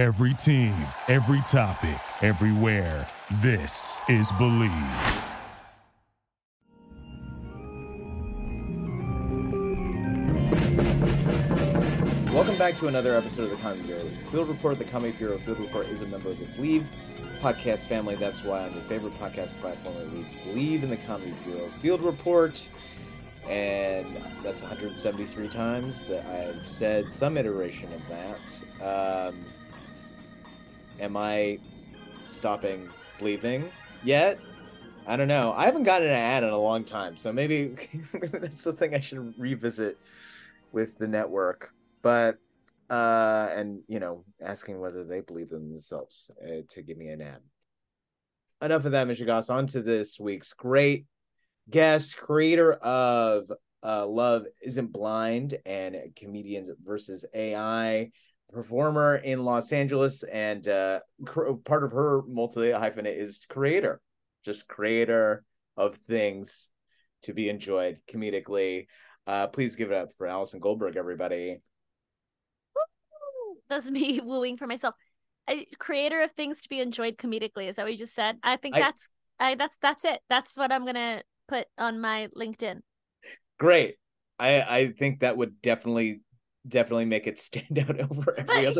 Every team, every topic, everywhere. This is Believe. Welcome back to another episode of the Comedy Bureau. Field Report, the Comedy Bureau Field Report is a member of the Believe podcast family. That's why on your favorite podcast platform, reads Believe in the Comedy Bureau Field Report. And that's 173 times that I've said some iteration of that. Um, am I stopping believing yet? I don't know. I haven't gotten an ad in a long time, so maybe that's the thing I should revisit with the network but uh and you know asking whether they believe in themselves uh, to give me an ad enough of that michigas on to this week's great guest creator of uh love isn't blind and comedians versus ai performer in los angeles and uh cr- part of her multi hyphenate is creator just creator of things to be enjoyed comedically uh please give it up for allison goldberg everybody that's me wooing for myself. A creator of things to be enjoyed comedically. Is that what you just said? I think I- that's I that's that's it. That's what I'm gonna put on my LinkedIn. great i i think that would definitely definitely make it stand out over every But other here's,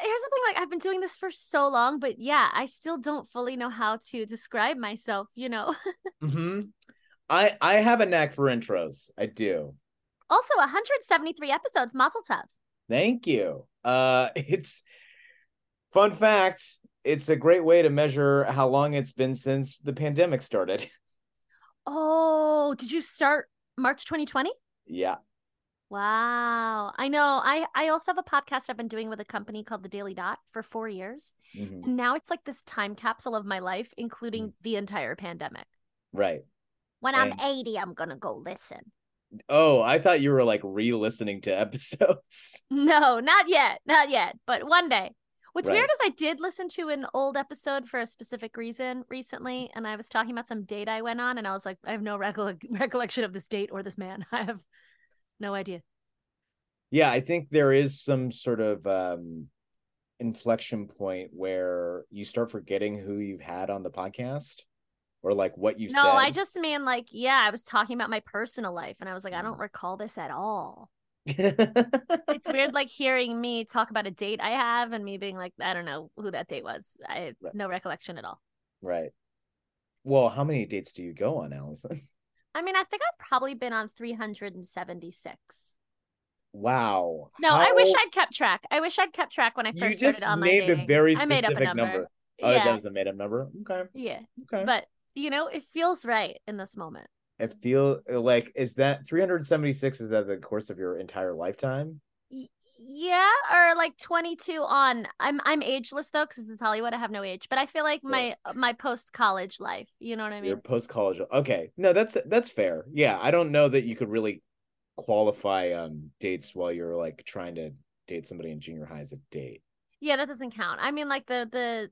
here's the thing, like I've been doing this for so long, but yeah, I still don't fully know how to describe myself, you know. Mhm. i i have a knack for intros i do also 173 episodes, Mazel Tov. thank you uh it's fun fact it's a great way to measure how long it's been since the pandemic started Oh, did you start March 2020? yeah Wow. I know. I I also have a podcast I've been doing with a company called The Daily Dot for 4 years. Mhm. And now it's like this time capsule of my life, including Mm. the entire pandemic. right When I'm 80, I'm going to go listen. oh i thought you were like re-listening to episodes No, not yet. Not yet. But one day. What's Right. weird is I did listen to an old episode for a specific reason recently. And I was talking about some date I went on. And I was like, I have no recolle- recollection of this date or this man. I have no idea. yeah i think there is some sort of um inflection point where you start forgetting who you've had on the podcast or like what you've no, said I just mean like, yeah, I was talking about my personal life. And I was like, I Mm. don't recall this at all. it's it's weird like hearing me talk about a date I have and me being like, I don't know who that date was. I have Right. no recollection at all. right well how many dates do you go on allison I mean, I think I've probably been on 376. wow No, I wish I'd kept track. I wish I'd kept track when I you first just started online named dating. a very I specific made up a number. number oh yeah, that was a made-up number okay yeah. okay But you know, it feels right in this moment. it feel like is that 376 is that the course of your entire lifetime yeah, or like 22 on. I'm I'm ageless though because this is Hollywood. I have no age, but I feel like my my post college life. You know what I mean? your post college okay no that's that's fair yeah i don't know that you could really qualify um dates while you're like trying to date somebody in junior high as a date Yeah, that doesn't count. I mean, like the the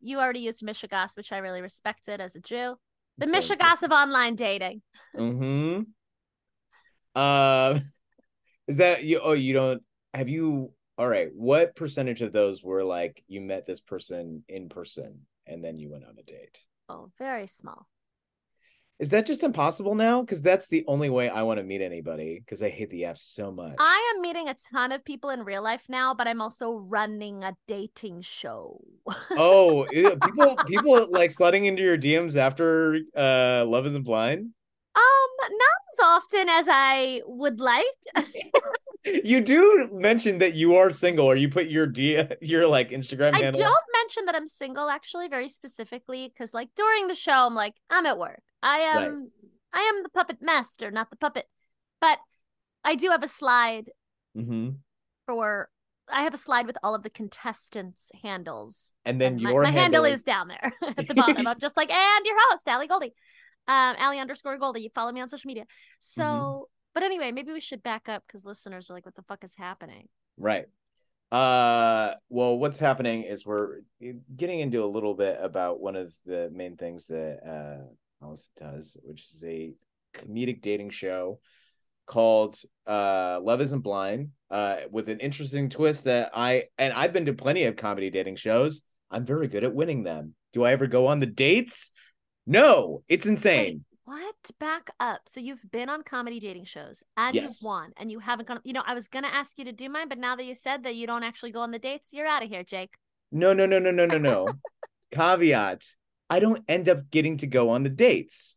you already used Michigas, which I really respected as a Jew. The. Michigas of online dating. mm-hmm uh is that you oh you don't have you all right what percentage of those were like you met this person in person and then you went on a date Oh, very small. is that just impossible now because that's the only way i want to meet anybody because i hate the app so much I am meeting a ton of people in real life now, but I'm also running a dating show. oh people people like sliding into your dms after uh love isn't blind Um, not as often as I would like. you do mention that you are single or you put your d your like instagram I handle don't mention that I'm single actually very specifically because like during the show I'm like I'm at work. I am I am the puppet master, not the puppet. But I do have a slide hmm for I have a slide with all of the contestants' handles. and then and my, your my handle, handle is down there at the bottom. I'm just like, and your host, Allie Goldie. Um, Allie underscore Goldie. You follow me on social media. So Mm-hmm. But anyway, maybe we should back up because listeners are like, what the fuck is happening? Right. Uh well what's happening is we're getting into a little bit about one of the main things that uh Alice does, which is a comedic dating show called uh Love Isn't Blind, uh, with an interesting twist that I and I've been to plenty of comedy dating shows. I'm very good at winning them. Do I ever go on the dates? No, it's insane. What? Back up. So you've been on comedy dating shows and Yes. you've won and you haven't gone. You know, I was gonna ask you to do mine, but now that you said that you don't actually go on the dates, you're out of here, Jake. No, no, no, no, no, no, no. Caveat: I don't end up getting to go on the dates.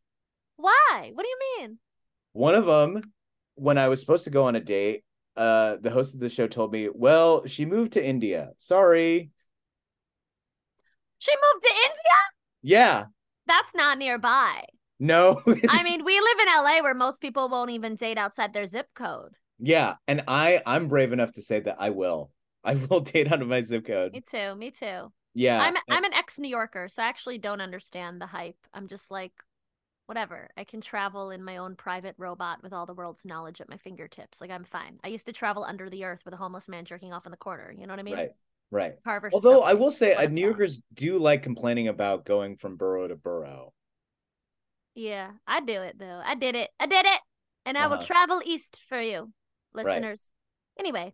Why? What do you mean? One of them, when I was supposed to go on a date, uh, the host of the show told me, "Well, she moved to India. Sorry." She moved to India? Yeah, That's not nearby. No. I mean, we live in LA where most people won't even date outside their zip code. yeah, and I, I'm brave enough to say that I will. I will date out of my zip code. Me too. Me too. Yeah, I'm I'm an ex New Yorker, so I actually don't understand the hype. I'm just like, whatever. I can travel in my own private robot with all the world's knowledge at my fingertips. Like I'm fine. I used to travel under the earth with a homeless man jerking off in the corner. You know what I mean? right, right. Carver. Although I will say, uh, New. Yorkers do like complaining about going from borough to borough. Yeah, I do it though. I did it. I did it. And I will Uh-huh. travel east for you, listeners. Anyway,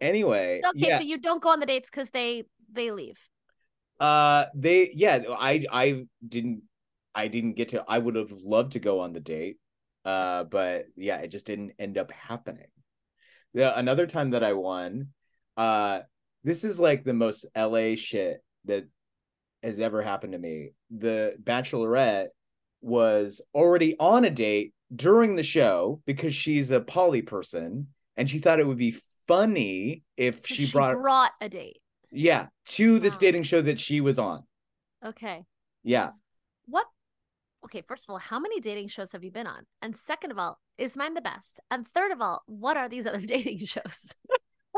Anyway, okay, yeah, so you don't go on the dates because they they leave. uh, they, yeah, I, I didn't, I didn't get to. I would have loved to go on the date, uh, but yeah, it just didn't end up happening. The another time that I won, uh, this is like the most LA shit that has ever happened to me. The Bachelorette was already on a date during the show because she's a poly person and she thought it would be funny if So she, brought brought a date. yeah to this Wow. dating show that she was on Okay. yeah What? Okay, first of all, how many dating shows have you been on? And second of all, is mine the best? And third of all, what are these other dating shows?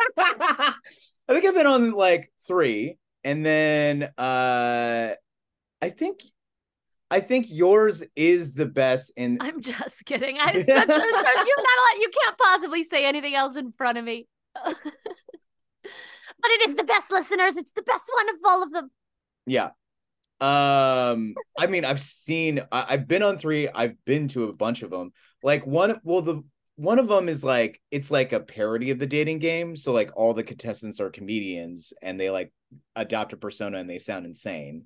i think i've been on like three and then uh i think i think yours is the best in I'm just kidding. I'm such. I'm such you're not allowed. You can't possibly say anything else in front of me. but it is the best, listeners. It's the best one of all of them. Yeah. Um, I mean, I've seen, I, I've been on three. I've been to a bunch of them. Like one, well, the one of them is like it's like a parody of the dating game. So like all the contestants are comedians and they like adopt a persona and they sound insane.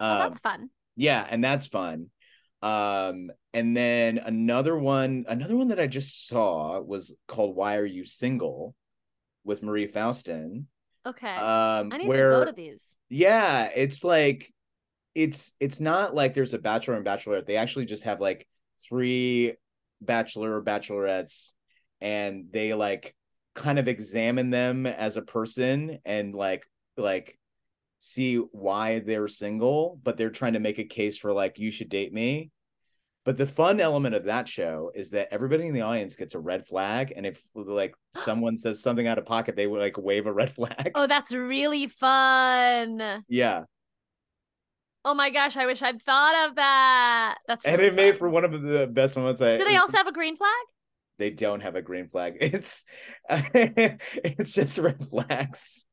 Oh, Um, that's fun. Yeah, and that's fun. Um, and then another one, another one that I just saw was called "Why Are You Single" with Marie Faustin. Okay. Um, I need where to go to these. yeah it's like it's it's not like there's a bachelor and bachelorette they actually just have like three bachelor or bachelorettes and they like kind of examine them as a person and like like see why they're single but they're trying to make a case for like you should date me but the fun element of that show is that everybody in the audience gets a red flag and if like someone says something out of pocket they would like wave a red flag Oh, that's really fun. yeah Oh my gosh, I wish I'd thought of that. That's and really it made for one of the best moments. I Do they also have a green flag? They don't have a green flag. It's it's just red flags.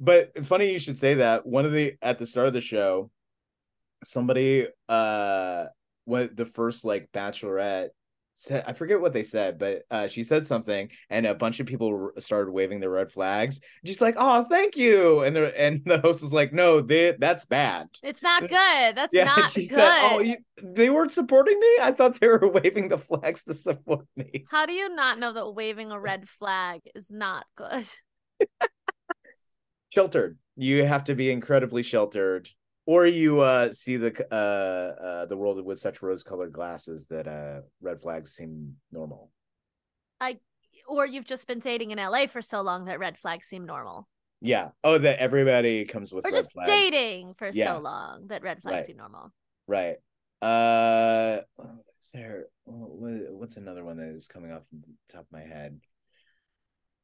But funny you should say that. One of the at the start of the show, somebody uh when the first like bachelorette said I forget what they said, but uh she said something and a bunch of people r- started waving their red flags. She's like, "Oh, thank you." And the and the host is like, "No, they that's bad." It's not good. That's Yeah, not she good. said, "Oh, you, they weren't supporting me. I thought they were waving the flags to support me." How do you not know that waving a red flag is not good? Sheltered. You have to be incredibly sheltered, or you uh, see the uh, uh, the world with such rose-colored glasses that uh, red flags seem normal. I, Or you've just been dating in LA for so long that red flags seem normal. Yeah. Oh, that everybody comes with or red just flags. dating for Yeah. so long that red flags Right. seem normal. Right. Uh, is there what's another one that is coming off the top of my head?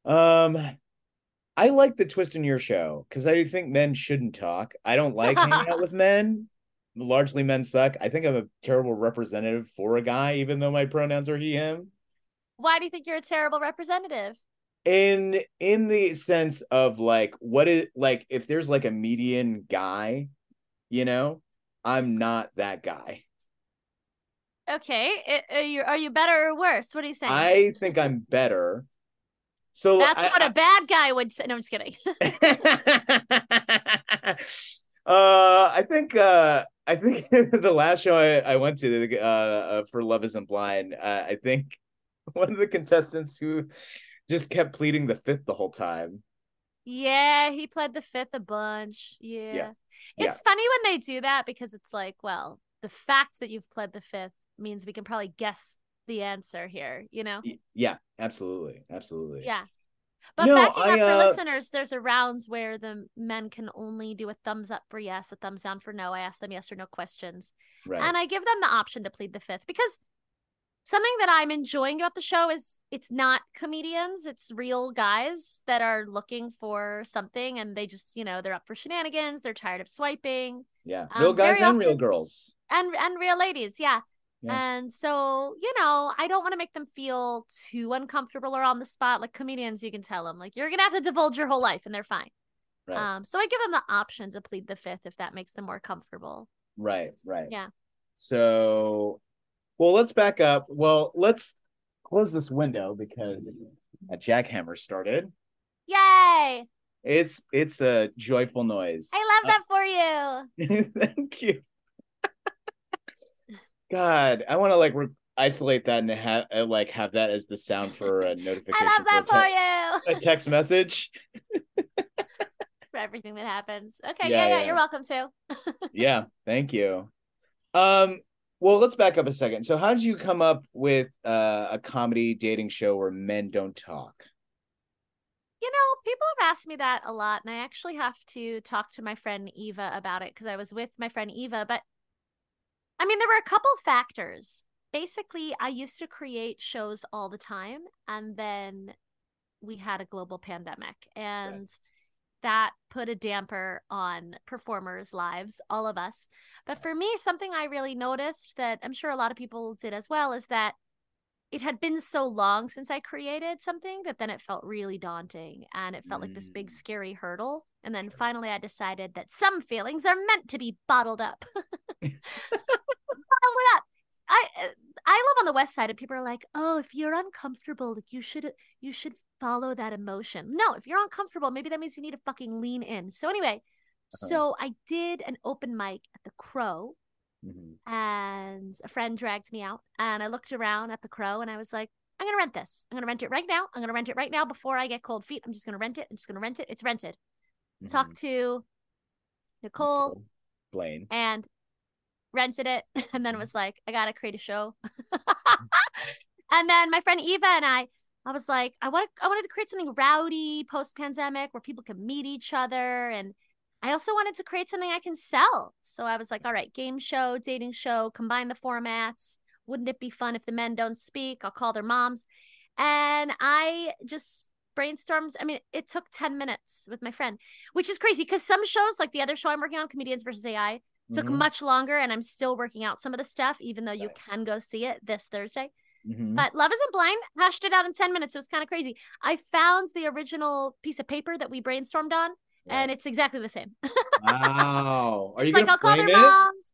Um, I like the twist in your show because I do think men shouldn't talk. I don't like hanging out with men. Largely, men suck. I think I'm a terrible representative for a guy, even though my pronouns are he him. Why do you think you're a terrible representative? In in the sense of like, what is like if there's like a median guy, you know, I'm not that guy. Okay, are you are you better or worse? What are you saying? I think I'm better. So That's I- what a bad guy would say. No, I'm just kidding. uh, I think uh, I think the last show I, I went to uh, uh, for Love Isn't Blind, uh, I think one of the contestants who just kept pleading the fifth the whole time. yeah, he pled the fifth a bunch. Yeah. Yeah. It's funny when they do that because it's like, well, the fact that you've pled the fifth means we can probably guess the answer here, you know? Yeah, absolutely, absolutely. Yeah. But No, backing up for uh, listeners, there's a rounds where the men can only do a thumbs up for yes, a thumbs down for no. I ask them yes or no questions. right. And I give them the option to plead the fifth because something that I'm enjoying about the show is it's not comedians, it's real guys that are looking for something and they just, you know, they're up for shenanigans, they're tired of swiping. yeah, um, real guys and real girls. And and real ladies, yeah. Yeah. And so, you know, I don't want to make them feel too uncomfortable or on the spot. Like comedians, you can tell them, like, you're gonna have to divulge your whole life, and they're fine. Right, Um, so I give them the option to plead the fifth if that makes them more comfortable. right, right. Yeah. So, well, let's back up. Well, let's close this window because a jackhammer started. Yay! It's it's a joyful noise. I love that for you. Thank you. God, I want to like re- isolate that and have uh, like have that as the sound for a notification. I love that for for a, you. a text message. for everything that happens. Okay, Yeah, yeah, yeah, yeah. you're welcome to. yeah, thank you. Um, well, let's back up a second. So, how did you come up with uh, a comedy dating show where men don't talk? You know, people have asked me that a lot, and I actually have to talk to my friend Eva about it because I was with my friend Eva. But I mean, there were a couple factors. Basically, I used to create shows all the time, and then we had a global pandemic, and that put a damper on performers' lives, all of us. But for me, something I really noticed that I'm sure a lot of people did as well is that it had been so long since I created something that then it felt really daunting and it felt like this big Mm. scary hurdle. And then finally I decided that some feelings are meant to be bottled up. bottled up. I uh, I live on the west side and people are like, "Oh, if you're uncomfortable, like you should you should follow that emotion." No, if you're uncomfortable, maybe that means you need to fucking lean in. So anyway, so I did an open mic at the Crow Mhm. and a friend dragged me out and I looked around at the crow and I was like, I'm gonna rent this. I'm gonna rent it right now. I'm gonna rent it right now before I get cold feet. I'm just gonna rent it. I'm just gonna rent it. It's rented. Talk Mhm. to Nicole Blaine. and rented it and then was like, I gotta create a show. and then my friend Eva and I, I was like, I want I wanted to create something rowdy post pandemic where people can meet each other and I also wanted to create something I can sell. So I was like, all right, game show, dating show, combine the formats. Wouldn't it be fun if the men don't speak? I'll call their moms. And I just brainstormed. I mean, it took 10 minutes with my friend, which is crazy because some shows, like the other show I'm working on, Comedians versus AI, took Mhm. much longer and I'm still working out some of the stuff, even though you Right. can go see it this Thursday. Mhm. But Love Isn't Blind hashed it out in 10 minutes. It was kind of crazy. I found the original piece of paper that we brainstormed on, and it's exactly the same. wow. Are you like I'll call their it? moms.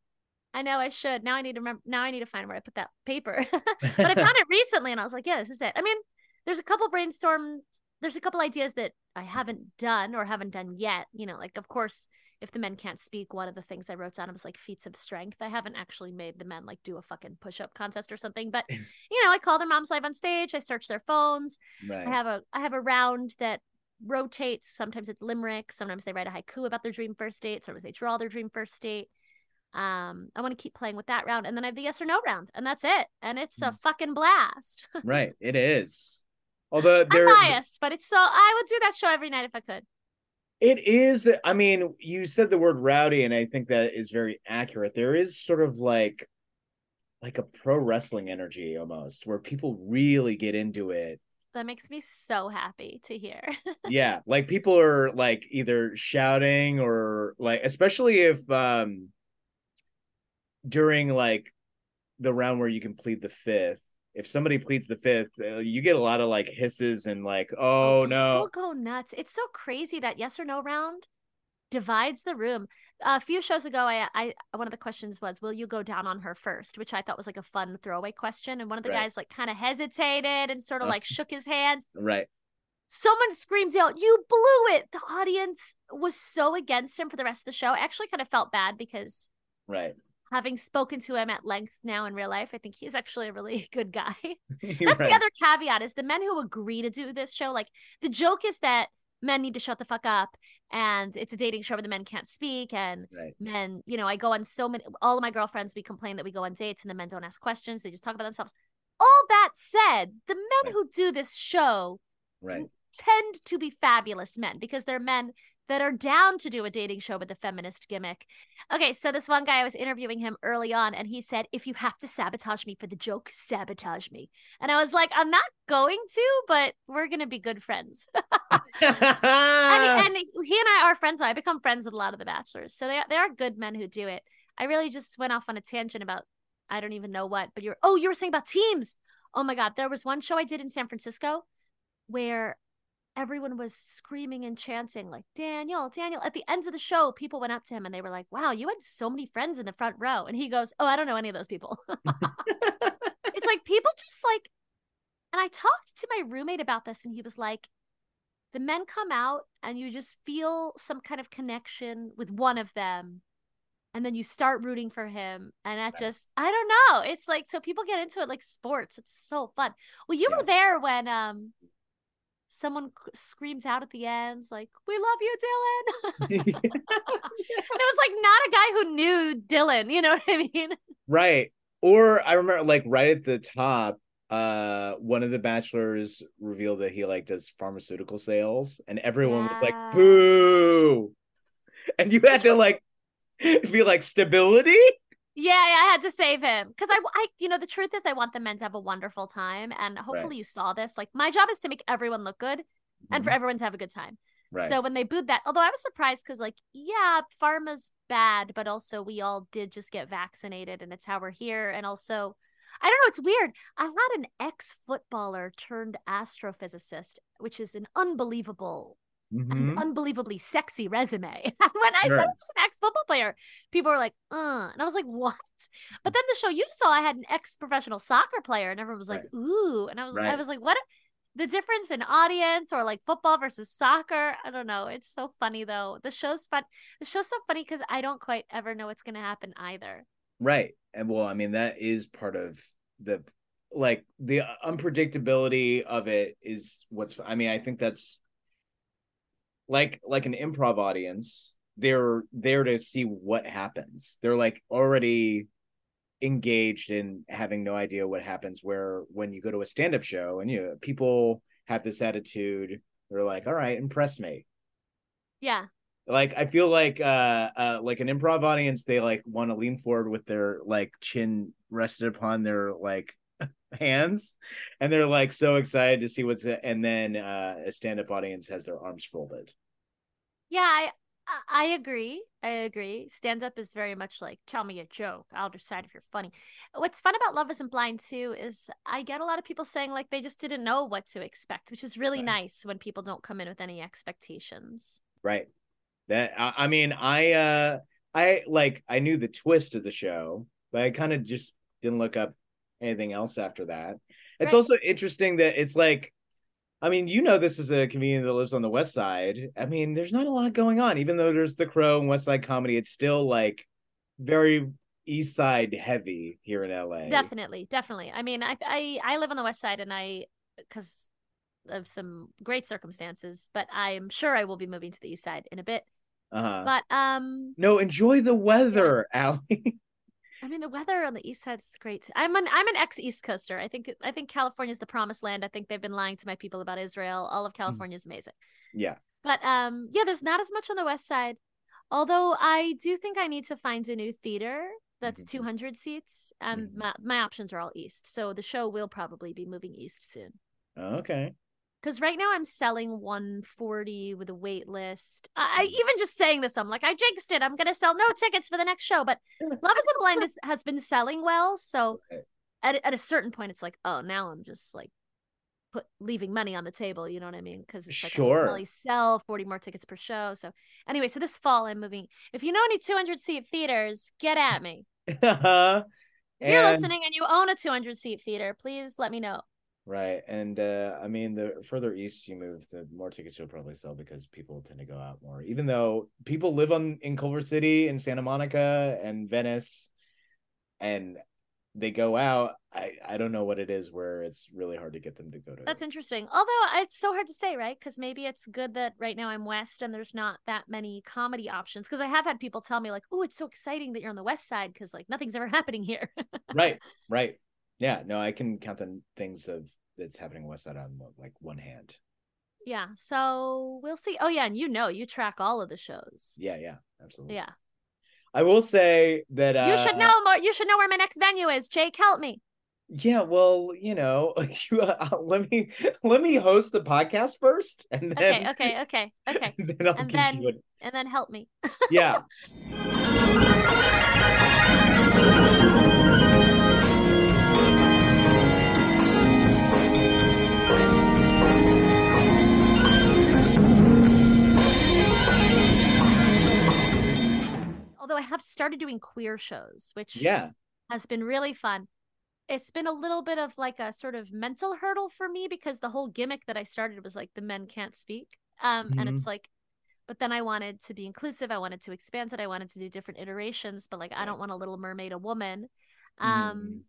I know I should. Now I need to remember. Now I need to find where I put that paper. but I found it recently, and I was like, yeah, this is it. I mean, there's a couple brainstorm. There's a couple ideas that I haven't done or haven't done yet. You know, like of course, if the men can't speak, one of the things I wrote down was like feats of strength. I haven't actually made the men like do a fucking push up contest or something, but you know, I call their moms live on stage. I search their phones. right. I have a I have a round that rotates. Sometimes it's limerick. Sometimes they write a haiku about their dream first date. Sometimes they draw their dream first date. Um, I want to keep playing with that round, and then I have the yes or no round, and that's it. And it's a fucking blast. right. It is. Although I'm biased, but it's so I would do that show every night if I could. It is. I mean, you said the word rowdy, and I think that is very accurate. There is sort of like, like a pro wrestling energy almost, where people really get into it. That makes me so happy to hear. yeah, like people are like either shouting or like, especially if um during like the round where you can plead the fifth. If somebody pleads the fifth, uh, you get a lot of like hisses and like, oh no, People go nuts. It's so crazy that yes or no round divides the room. A few shows ago, I, I one of the questions was, "Will you go down on her first? Which I thought was like a fun throwaway question. And one of the Right. guys like kind of hesitated and sort of Oh. like shook his hands. Right. Someone screams out, "You blew it!" The audience was so against him for the rest of the show. I actually kind of felt bad because Right. having spoken to him at length now in real life, I think he's actually a really good guy. Right. That's the other caveat is the men who agree to do this show. Like the joke is that men need to shut the fuck up and it's a dating show where the men can't speak and Right. men, you know, I go on so many all of my girlfriends, we complain that we go on dates and the men don't ask questions, they just talk about themselves. All that said, the men Right. who do this show Right. tend to be fabulous men because they're men that are down to do a dating show with a feminist gimmick. Okay, so this one guy I was interviewing him early on and he said, "If you have to sabotage me for the joke, sabotage me." And I was like, "I'm not going to, but we're going to be good friends." and, and he and I are friends. so I become friends with a lot of the bachelors. So they they are good men who do it. I really just went off on a tangent about I don't even know what, but you're oh, you were saying about teams. Oh my god, there was one show I did in San Francisco where everyone was screaming and chanting like Daniel, Daniel. At the end of the show, people went up to him and they were like, "Wow, you had so many friends in the front row." And he goes, "Oh, I don't know any of those people." it's like people just like and I talked to my roommate about this and he was like the men come out and you just feel some kind of connection with one of them and then you start rooting for him and that just I don't know it's like so people get into it like sports it's so fun well you Yeah. were there when um someone screams out at the ends like we love you Dylan and it was like not a guy who knew Dylan you know what I mean right. Or I remember like right at the top, uh one of the bachelors revealed that he like does pharmaceutical sales and everyone was like boo. And you had to like feel like stability. Yeah, yeah, I had to save him because I, I, you know, the truth is, I want the men to have a wonderful time, and hopefully, you saw this. Like, my job is to make everyone look good and for everyone to have a good time. Mm-hmm. right. So when they booed that, although I was surprised because, like, yeah, pharma's bad, but also we all did just get vaccinated, and it's how we're here. And also, I don't know, it's weird. I had an ex footballer turned astrophysicist, which is an unbelievable an Mhm. unbelievably sexy resume. When I said I was an ex football player, people were like, uh, and I was like, what? But then the show you saw, I had an ex professional soccer player, and everyone was like, Right. ooh. And I was I was like, what the difference in audience or like football versus soccer? I don't know. It's so funny though. The show's fun. The show's so funny because I don't quite ever know what's gonna happen either. Right. And well, I mean, that is part of the like the unpredictability of it is what's I mean, I think that's like like an improv audience, they're there to see what happens. They're like already engaged in having no idea what happens where when you go to a stand-up show and you know people have this attitude, they're like, all right, impress me Yeah. like i feel like uh uh like an improv audience they like want to lean forward with their like chin rested upon their like hands and they're like so excited to see what's and then uh a stand-up audience has their arms folded Yeah, I I- agree. I agree. Stand up is very much like tell me a joke. I'll decide if you're funny. What's fun about Love Isn't Blind too is I get a lot of people saying like they just didn't know what to expect, which is really Right. nice when people don't come in with any expectations. right that I, I mean i uh i like i knew the twist of the show but i kind of just didn't look up anything else after that it's Right. also interesting that it's like I mean, you know, this is a comedian that lives on the West Side. I mean, there's not a lot going on, even though there's the Crow and West Side comedy. It's still like very East Side heavy here in LA. Definitely, definitely. I mean, I I I live on the west side and I cuz of some great circumstances, but I'm sure I will be moving to the east side in a bit. Uh-huh. But um no, enjoy the weather, Allie. I mean, the weather on the east side is great. I'm an I'm an ex East Coaster. I think I think California's the promised land. I think they've been lying to my people about Israel. All of California is amazing. yeah. But um, yeah, there's not as much on the west side. Although I do think I need to find a new theater that's Mhm. 200 seats, and Mhm. my my options are all east. So the show will probably be moving east soon. Okay. Because right now I'm selling 140 with a wait list. I, I Mhm. even just saying this, I'm like, I jinxed it. I'm gonna sell no tickets for the next show. But Love Isn't Blind is, has been selling well, so at at a certain point, it's like, oh, now I'm just like put leaving money on the table. You know what I mean? Because it's like Sure. I sell forty more tickets per show. So anyway, so this fall I'm moving. If you know any 200 seat theaters, get at me. and, If you're listening and you own a 200 seat theater, please let me know. Right. And uh I mean the further east you move, the more tickets you'll probably sell because people tend to go out more. Even though people live on in Culver City and Santa Monica and Venice and they go out, I I don't know what it is where it's really hard to get them to go to That's interesting. Although it's so hard to say, right? Because maybe it's good that right now I'm west and there's not that many comedy options. Because I have had people tell me like, "Oh, it's so exciting that you're on the west side," because like nothing's ever happening here. right, right. Yeah, no, I can count the things of that's happening west side on like one hand. yeah. So we'll see. Oh yeah, and you know, you track all of the shows. Yeah, yeah, absolutely. Yeah. I will say that uh, you should know more. You should know where my next venue is. Jake, help me. Yeah, well, you know, you, uh, let me let me host the podcast first, and then Okay, okay, okay, okay. and then I'll And give then- you a, And then help me. yeah. Although I have started doing queer shows, which Yeah. has been really fun. It's been a little bit of like a sort of mental hurdle for me because the whole gimmick that I started was like the men can't speak. Um, and Mm-hmm. it's like, but then I wanted to be inclusive. I wanted to expand it. I wanted to do different iterations, but like I don't want a little mermaid a woman. Um,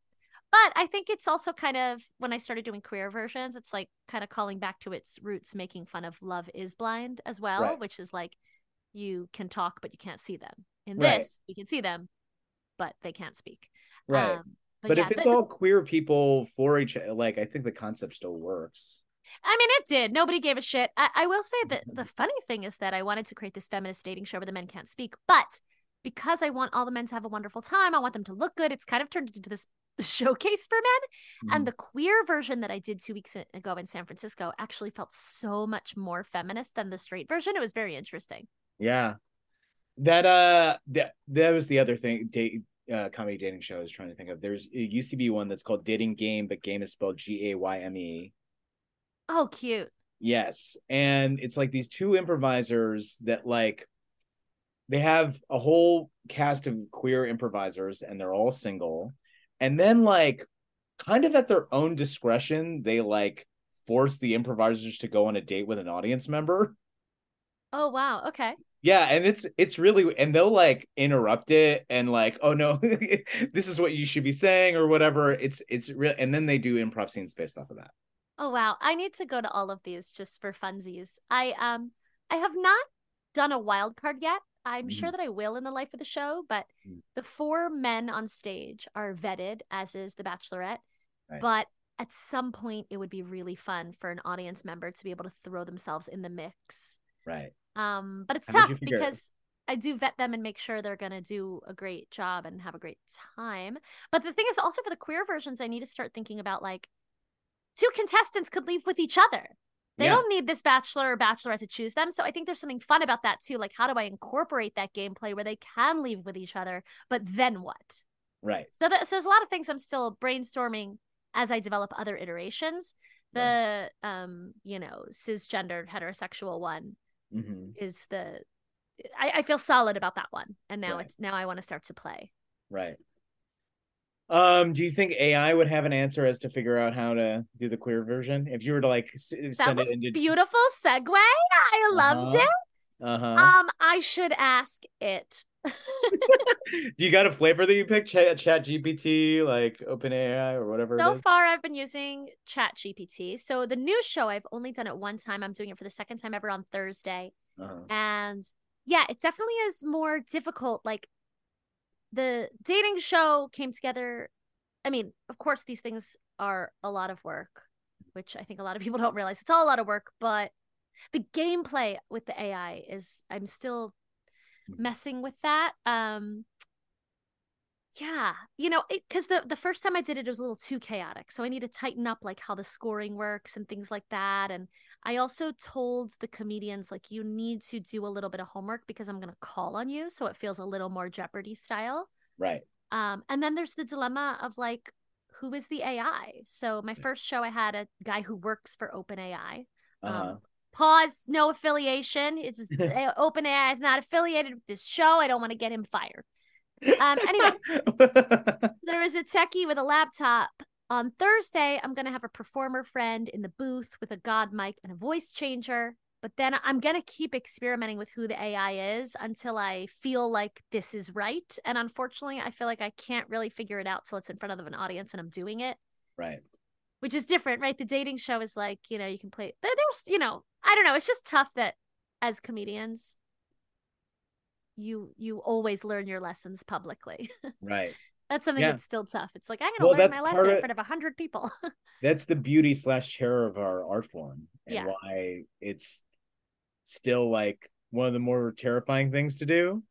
but I think it's also kind of when I started doing queer versions, it's like kind of calling back to its roots, making fun of Love is Blind as well, Right. which is like you can talk, but you can't see them. In Right. this, we can see them, but they can't speak. right. Um, but yeah, if it's the- all queer people for each, like, I think the concept still works. I mean, it did. Nobody gave a shit. I, I will say that the funny thing is that I wanted to create this feminist dating show where the men can't speak, but because I want all the men to have a wonderful time, I want them to look good. It's kind of turned into this showcase for men. Mhm. And the queer version that I did two weeks ago in San Francisco actually felt so much more feminist than the straight version. It was very interesting. Yeah. That uh that that was the other thing date uh comedy dating show I was trying to think of. There's it used to be one that's called Dating Game, but game is spelled G A Y M E. Oh, cute. Yes. And it's like these two improvisers that like they have a whole cast of queer improvisers and they're all single. And then like kind of at their own discretion, they like force the improvisers to go on a date with an audience member. Oh, wow. Okay. Yeah, and it's it's really and they'll like interrupt it and like, oh no, this is what you should be saying or whatever. It's it's real and then they do improv scenes based off of that. Oh wow, I need to go to all of these just for funsies. I um I have not done a wild card yet. I'm sure Mhm. that I will in the life of the show, but Mm. the four men on stage are vetted, as is the Bachelorette. Right. But at some point, it would be really fun for an audience member to be able to throw themselves in the mix. Right. Um, but it's How tough figure it? because I do vet them and make sure they're gonna do a great job and have a great time. But the thing is, also for the queer versions, I need to start thinking about like two contestants could leave with each other. They Yeah. don't need this bachelor or bachelorette to choose them. So I think there's something fun about that too. Like, how do I incorporate that gameplay where they can leave with each other, but then what? Right. So, that, so there's a lot of things I'm still brainstorming as I develop other iterations. The um, you know, cisgendered heterosexual one hmm is the I, I feel solid about that one. And now Right. it's now I want to start to play. Right. Um, do you think AI would have an answer as to figure out how to do the queer version? If you were to like s- That send was it into beautiful segue. I loved Uh-huh. it. uh-huh. Um, I should ask it. Do you got a flavor that you pick? Chat, Chat GPT, like OpenAI or whatever So far, I've been using Chat GPT. So the news show, I've only done it one time. I'm doing it for the second time ever on Thursday. Uh-huh. And yeah, it definitely is more difficult. Like the dating show came together. I mean, of course, these things are a lot of work, which I think a lot of people don't realize. It's all a lot of work, but the gameplay with the AI is, I'm still messing with that. Um, yeah, you know, because the the first time I did it, it was a little too chaotic. So I need to tighten up like how the scoring works and things like that. And I also told the comedians like you need to do a little bit of homework because I'm gonna call on you, so it feels a little more Jeopardy style. Right. Um, and then there's the dilemma of like who is the AI? So my first show, I had a guy who works for OpenAI. Uh-huh. Um, pause, no affiliation. It's just, uh, OpenAI is not affiliated with this show. I don't want to get him fired. Um, anyway, there is a techie with a laptop. On Thursday, I'm going to have a performer friend in the booth with a God mic and a voice changer. But then I'm going to keep experimenting with who the AI is until I feel like this is right. And unfortunately, I feel like I can't really figure it out till it's in front of an audience and I'm doing it, right. Which is different, right? The dating show is like, you know, you can play, there, there's, you know, I don't know. It's just tough that as comedians, you you always learn your lessons publicly. Right. that's something Yeah. that's still tough. It's like I gotta Well, learn my lesson in front of a hundred people. That's the beauty slash terror of our art form and Yeah. why it's still like one of the more terrifying things to do.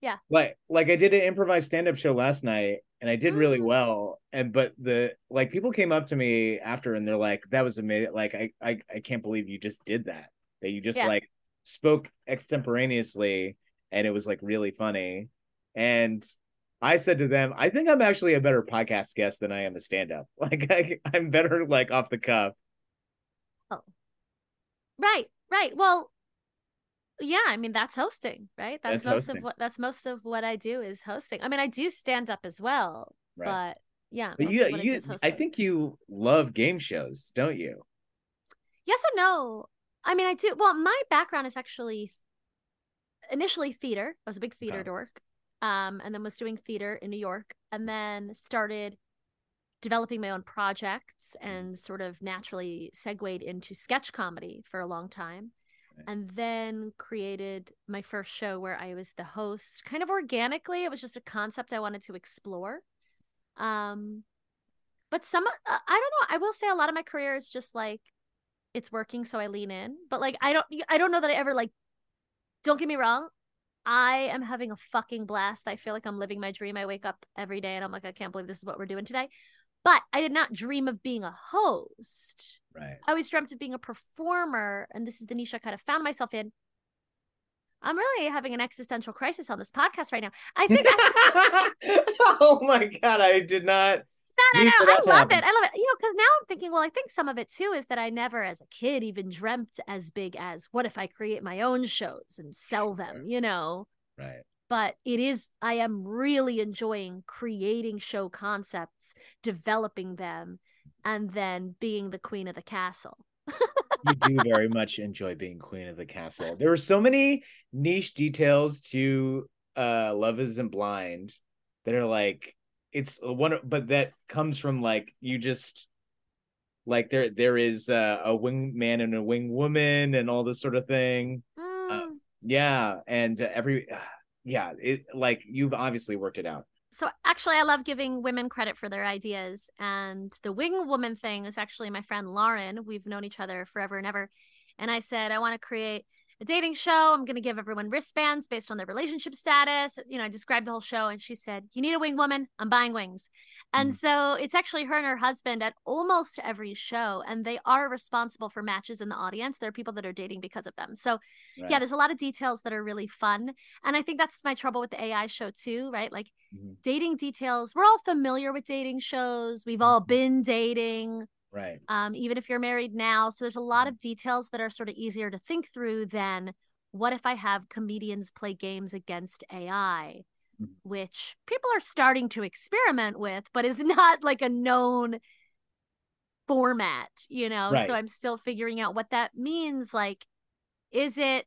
Yeah. Like like I did an improvised stand-up show last night and I did really Mm. well. And but the like people came up to me after and they're like, that was amazing. Like I I, I can't believe you just did that. That you just Yeah. like spoke extemporaneously and it was like really funny. And I said to them, I think I'm actually a better podcast guest than I am a stand-up. Like I, I'm better like off the cuff. Oh. Right, right. Well, yeah, I mean that's hosting, right? That's, That's most hosting. of what that's most of what I do is hosting. I mean, I do stand up as well, Right. but yeah, But you, I you, I think you love game shows, don't you? Yes or no. I mean, I do. Well, my background is actually initially theater. I was a big theater Okay. dork, um, and then was doing theater in New York, and then started developing my own projects, and sort of naturally segued into sketch comedy for a long time, And then created my first show where I was the host, kind of organically. It was just a concept I wanted to explore. Um, but some, uh, I don't know. I will say a lot of my career is just like it's working so i lean in but like i don't i don't know that i ever like don't get me wrong i am having a fucking blast i feel like i'm living my dream i wake up every day and i'm like i can't believe this is what we're doing today but i did not dream of being a host Right. i always dreamt of being a performer and this is the niche i kind of found myself in i'm really having an existential crisis on this podcast right now i think I, oh my god, I did not. no, no, no. I love happen. it. I love it. You know, because now I'm thinking, well, I think some of it too is that I never, as a kid, even dreamt as big as what if I create my own shows and sell them, you know? Right. But it is, I am really enjoying creating show concepts, developing them, and then being the queen of the castle. You do very much enjoy being queen of the castle. There are so many niche details to uh Love Isn't Blind that are like it's one but that comes from like you just like there there is uh, a wing man and a wing woman and all this sort of thing. Mm. Yeah, and uh, every yeah, it like you've obviously worked it out. So actually i love giving women credit for their ideas and the wing woman thing is actually my friend lauren. We've known each other forever and ever and i said i want to create a dating show i'm going to give everyone wristbands based on their relationship status you know i described the whole show and she said you need a wing woman i'm buying wings and Mhm. so it's actually her and her husband at almost every show and they are responsible for matches in the audience there are people that are dating because of them so Right? yeah there's a lot of details that are really fun and i think that's my trouble with the ai show too right like Mhm. dating details we're all familiar with dating shows we've all Mhm. been dating right. um, even if you're married now so there's a lot of details that are sort of easier to think through than what if i have comedians play games against ai Mhm. which people are starting to experiment with but is not like a known format you know Right. so i'm still figuring out what that means like is it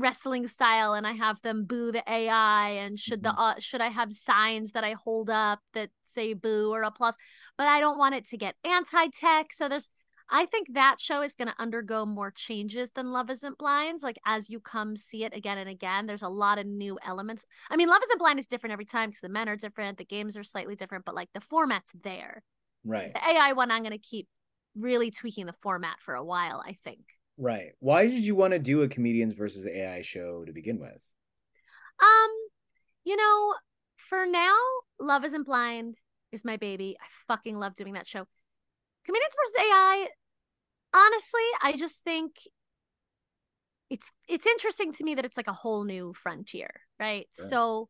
wrestling style and I have them boo the AI and should the Mhm. uh, should I have signs that I hold up that say boo or applause but I don't want it to get anti-tech. So there's I think that show is going to undergo more changes than Love Isn't Blind. Like as you come see it again and again there's a lot of new elements. I mean Love Isn't Blind is different every time because the men are different the games are slightly different but like the format's there. Right. the AI one I'm going to keep really tweaking the format for a while I think Right. Why did you want to do a comedians versus AI show to begin with? Um, you know, for now, Love Isn't Blind is my baby. I fucking love doing that show. Comedians versus AI, honestly, I just think it's it's interesting to me that it's like a whole new frontier, right? Sure. So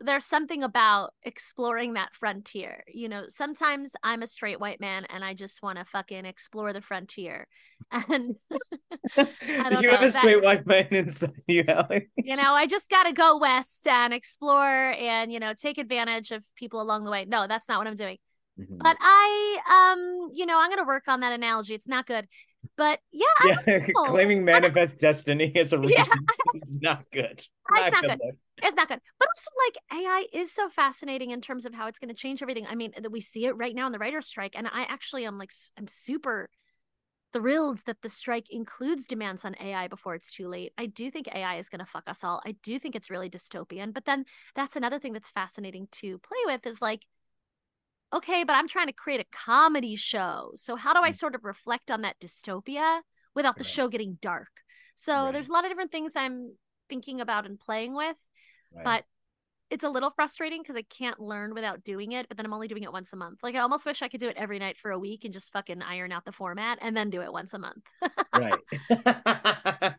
there's something about exploring that frontier. You know, sometimes I'm a straight white man and I just want to fucking explore the frontier. And you don't have know, a that- straight white man inside you, Allie. you know, I just got to go west and explore and, you know, take advantage of people along the way. No, that's not what I'm doing. Mm-hmm. But I, um, you know, I'm going to work on that analogy. It's not good. But yeah, yeah, claiming manifest destiny as a reason Yeah. is not good. It's not good. look. It's not good. But also, like, AI is so fascinating in terms of how it's going to change everything. I mean, that we see it right now in the writer's strike. And I actually am like, I'm super thrilled that the strike includes demands on AI before it's too late. I do think AI is going to fuck us all. I do think it's really dystopian. But then that's another thing that's fascinating to play with is like, okay, but I'm trying to create a comedy show. So how do I Mm. sort of reflect on that dystopia without the Right. show getting dark? So Right. there's a lot of different things I'm thinking about and playing with Right. but it's a little frustrating because I can't learn without doing it, but then I'm only doing it once a month. Like I almost wish I could do it every night for a week and just fucking iron out the format and then do it once a month. right.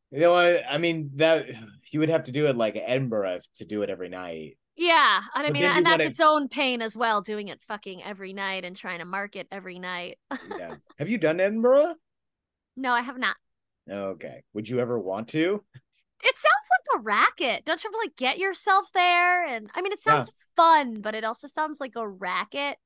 you know what? I mean, that you would have to do it like Edinburgh to do it every night. yeah, and I But mean, and that's wanna- its own pain as well, doing it fucking every night and trying to market every night. Yeah. have you done Edinburgh? no, I have not. Okay. Would you ever want to? It sounds like a racket. Don't you have to like get yourself there? And I mean, it Yeah. sounds fun, but it also sounds like a racket.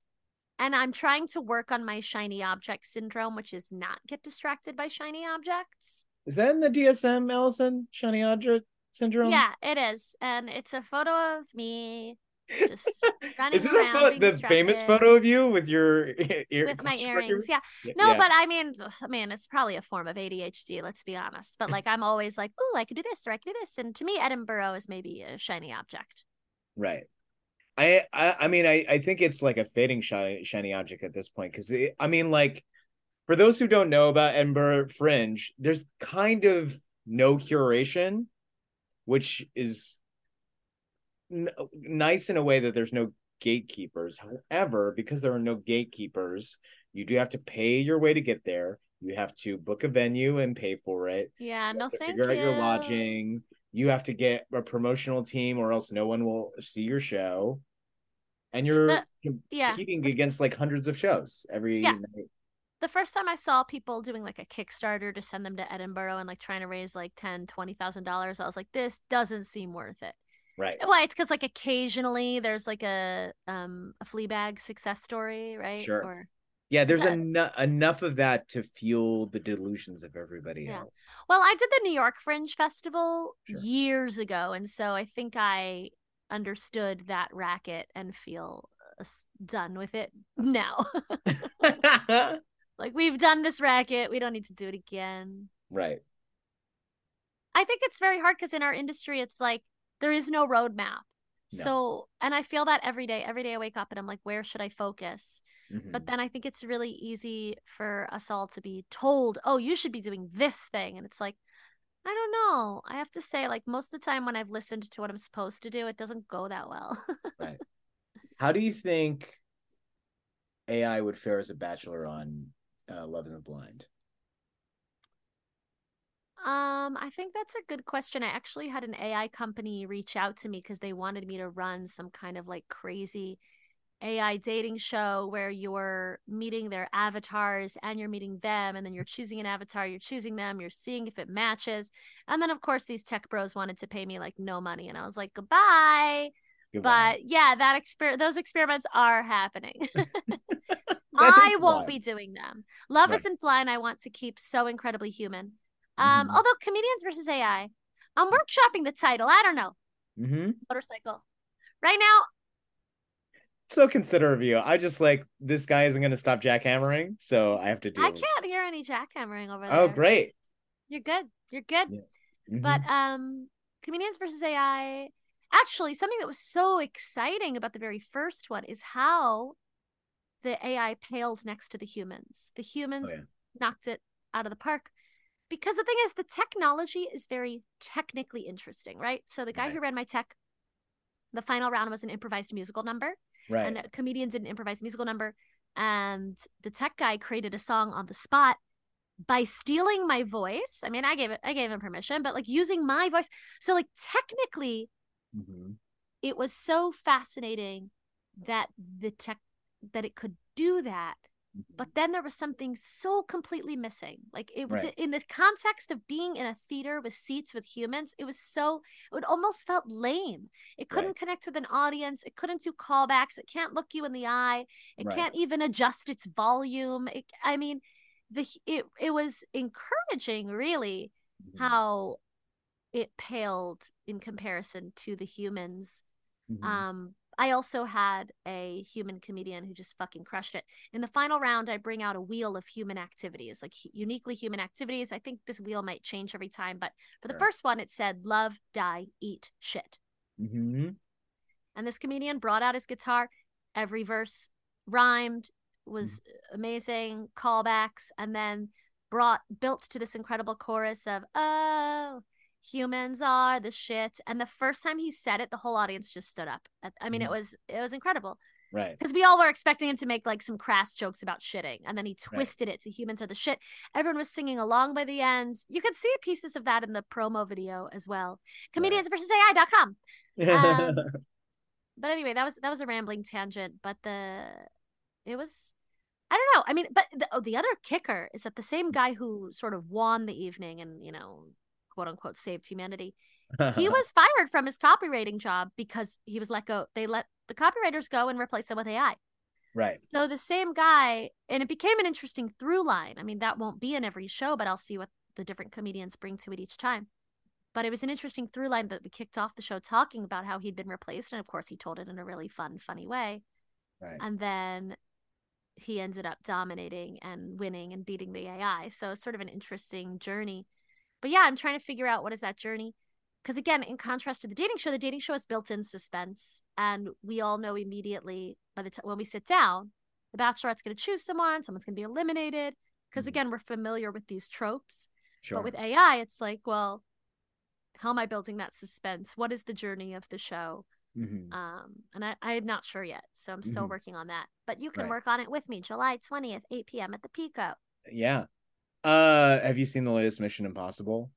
And I'm trying to work on my shiny object syndrome, which is not get distracted by shiny objects. Is that in the DSM, Allison? Shiny object syndrome? Yeah, it is. And it's a photo of me just running Isn't that around pho- being the famous photo of you with your ear with my earrings. Yeah. No, yeah. but I mean, mean, it's probably a form of ADHD, let's be honest. But mm. like I'm always like, oh, I could do this or I could do this. And to me, Edinburgh is maybe a shiny object. Right. I, I I mean I I think it's like a fading shiny shiny object at this point because I mean like for those who don't know about Edinburgh Fringe, there's kind of no curation, which is n- nice in a way that there's no gatekeepers. However, because there are no gatekeepers, you do have to pay your way to get there. You have to book a venue and pay for it. Yeah, You no, thank figure out you. your lodging. You have to get a promotional team, or else no one will see your show. And you're The- yeah. competing against like hundreds of shows every Yeah. night. the first time I saw people doing like a Kickstarter to send them to Edinburgh and like trying to raise like ten, twenty thousand dollars, I was like, this doesn't seem worth it. Right. Well, it's because like occasionally there's like a um a Fleabag success story, right? Sure. Or Yeah, there's that- eno- enough of that to fuel the delusions of everybody Yeah. else. well, I did the New York Fringe Festival Sure. years ago, and so I think I understood that racket and feel uh, done with it now. like we've done this racket, we don't need to do it again. right. I think it's very hard because in our industry, it's like there is no roadmap. No. So, and I feel that every day. Every day I wake up and I'm like, where should I focus? Mhm. But then I think it's really easy for us all to be told, oh, you should be doing this thing. And it's like, I don't know. I have to say, like, most of the time when I've listened to what I'm supposed to do, it doesn't go that well. Right. How do you think AI would fare as a bachelor on uh, Love is Blind? Um, I think that's a good question. I actually had an AI company reach out to me because they wanted me to run some kind of like crazy AI dating show where you're meeting their avatars and you're meeting them, and then you're choosing an avatar, you're choosing them, you're seeing if it matches. And then, of course, these tech bros wanted to pay me like no money, and I was like, goodbye. Goodbye. But yeah, that exper those experiments are happening. I won't be doing them. Love Right. isn't blind. I want to keep so incredibly human. Um, Mhm. although comedians versus AI, I'm workshopping the title. I don't know. hmm Motorcycle. Right now, So considerate of you. I just like this guy isn't going to stop jackhammering, so I have to do. I can't hear any jackhammering over there. Oh, great. You're good. You're good. Yeah. But Mhm. um, comedians versus AI. Actually, something that was so exciting about the very first one is how the AI paled next to the humans. The humans Oh, yeah. knocked it out of the park. Because the thing is, the technology is very technically interesting, right? So the guy who ran my tech, the final round was an improvised musical number, right. and a comedian did an improvised musical number, and the tech guy created a song on the spot by stealing my voice. I mean, I gave it, I gave him permission, but like using my voice. So like technically, Mhm. it was so fascinating that the tech that it could do that Mm-hmm. But then there was something so completely missing like it was Right. in the context of being in a theater with seats with humans it was so it almost felt lame it couldn't Right. connect with an audience it couldn't do callbacks it can't look you in the eye it Right. can't even adjust its volume it, i mean the it, it was encouraging really Mhm. how it paled in comparison to the humans Mhm. um, I also had a human comedian who just fucking crushed it. In the final round, I bring out a wheel of human activities, like uniquely human activities. I think this wheel might change every time, but for the Sure. first one, it said love, die, eat, shit. Mhm. And this comedian brought out his guitar. Every verse rhymed, was amazing, callbacks, and then brought built to this incredible chorus of oh humans are the shit and the first time he said it the whole audience just stood up. I- mean it Mhm. was it was incredible. Right. because we all were expecting him to make like some crass jokes about shitting and then he twisted it to humans are the shit. Everyone was singing along by the end. You could see pieces of that in the promo video as well. Comedians versus ai.com um, but anyway that was that was a rambling tangent but the it was i don't know. I mean but the, oh, the other kicker is that the same guy who sort of won the evening and you know quote unquote saved humanity. He was fired from his copywriting job because he was let go. They let the copywriters go and replace them with ai right. so the same guy and it became an interesting through line. I mean that won't be in every show but i'll see what the different comedians bring to it each time. But it was an interesting through line that we kicked off the show talking about how he'd been replaced and of course he told it in a really fun funny way. Right. and then he ended up dominating and winning and beating the ai so it's sort of an interesting journey but yeah i'm trying to figure out what is that journey because again in contrast to the dating show the dating show has built-in suspense and we all know immediately by the time when we sit down the bachelorette's going to choose someone someone's going to be eliminated because Mhm. again we're familiar with these tropes Sure. but with ai it's like well how am i building that suspense what is the journey of the show Mhm. um and i i'm not sure yet so i'm still Mhm. working on that but you can Right. work on it with me july 20th 8 p.m at the pico Yeah. Uh, have you seen the latest Mission Impossible?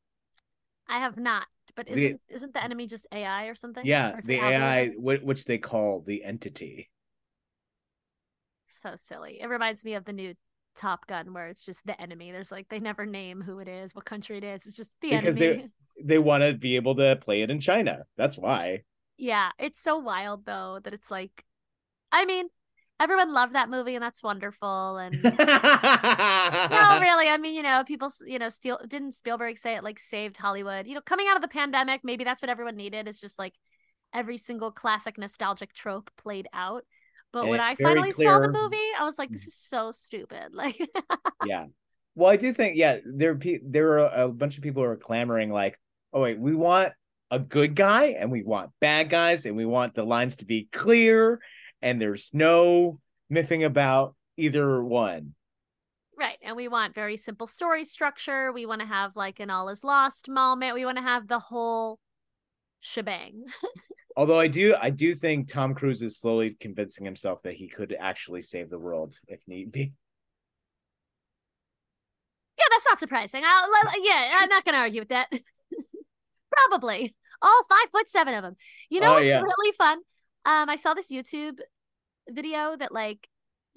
i have not but isn't isn't the enemy just ai or something Yeah, Or the an algorithm? AI, which they call the entity. so silly it reminds me of the new top gun where it's just the enemy there's like they never name who it is what country it is it's just the Because enemy they- They want to be able to play it in China. That's why. yeah it's so wild though that it's like i mean everyone loved that movie and that's wonderful and no really i mean you know people you know steal didn't spielberg say it like saved hollywood? You know coming out of the pandemic maybe that's what everyone needed is just like every single classic nostalgic trope played out. But And when i finally saw the movie i was like this mm-hmm. is so stupid. Like yeah. Well, I do think yeah, there there were a bunch of people who are clamoring like, "Oh wait, we want a good guy and we want bad guys and we want the lines to be clear and there's no miffing about either one." right and we want very simple story structure we want to have like an all is lost moment we want to have the whole shebang Although I do I do think Tom Cruise is slowly convincing himself that he could actually save the world if need be. Yeah, that's not surprising. I'll, yeah, I'm not going to argue with that. Probably all five foot seven of them. You know Oh, what's yeah. really fun? Um, I saw this YouTube video that like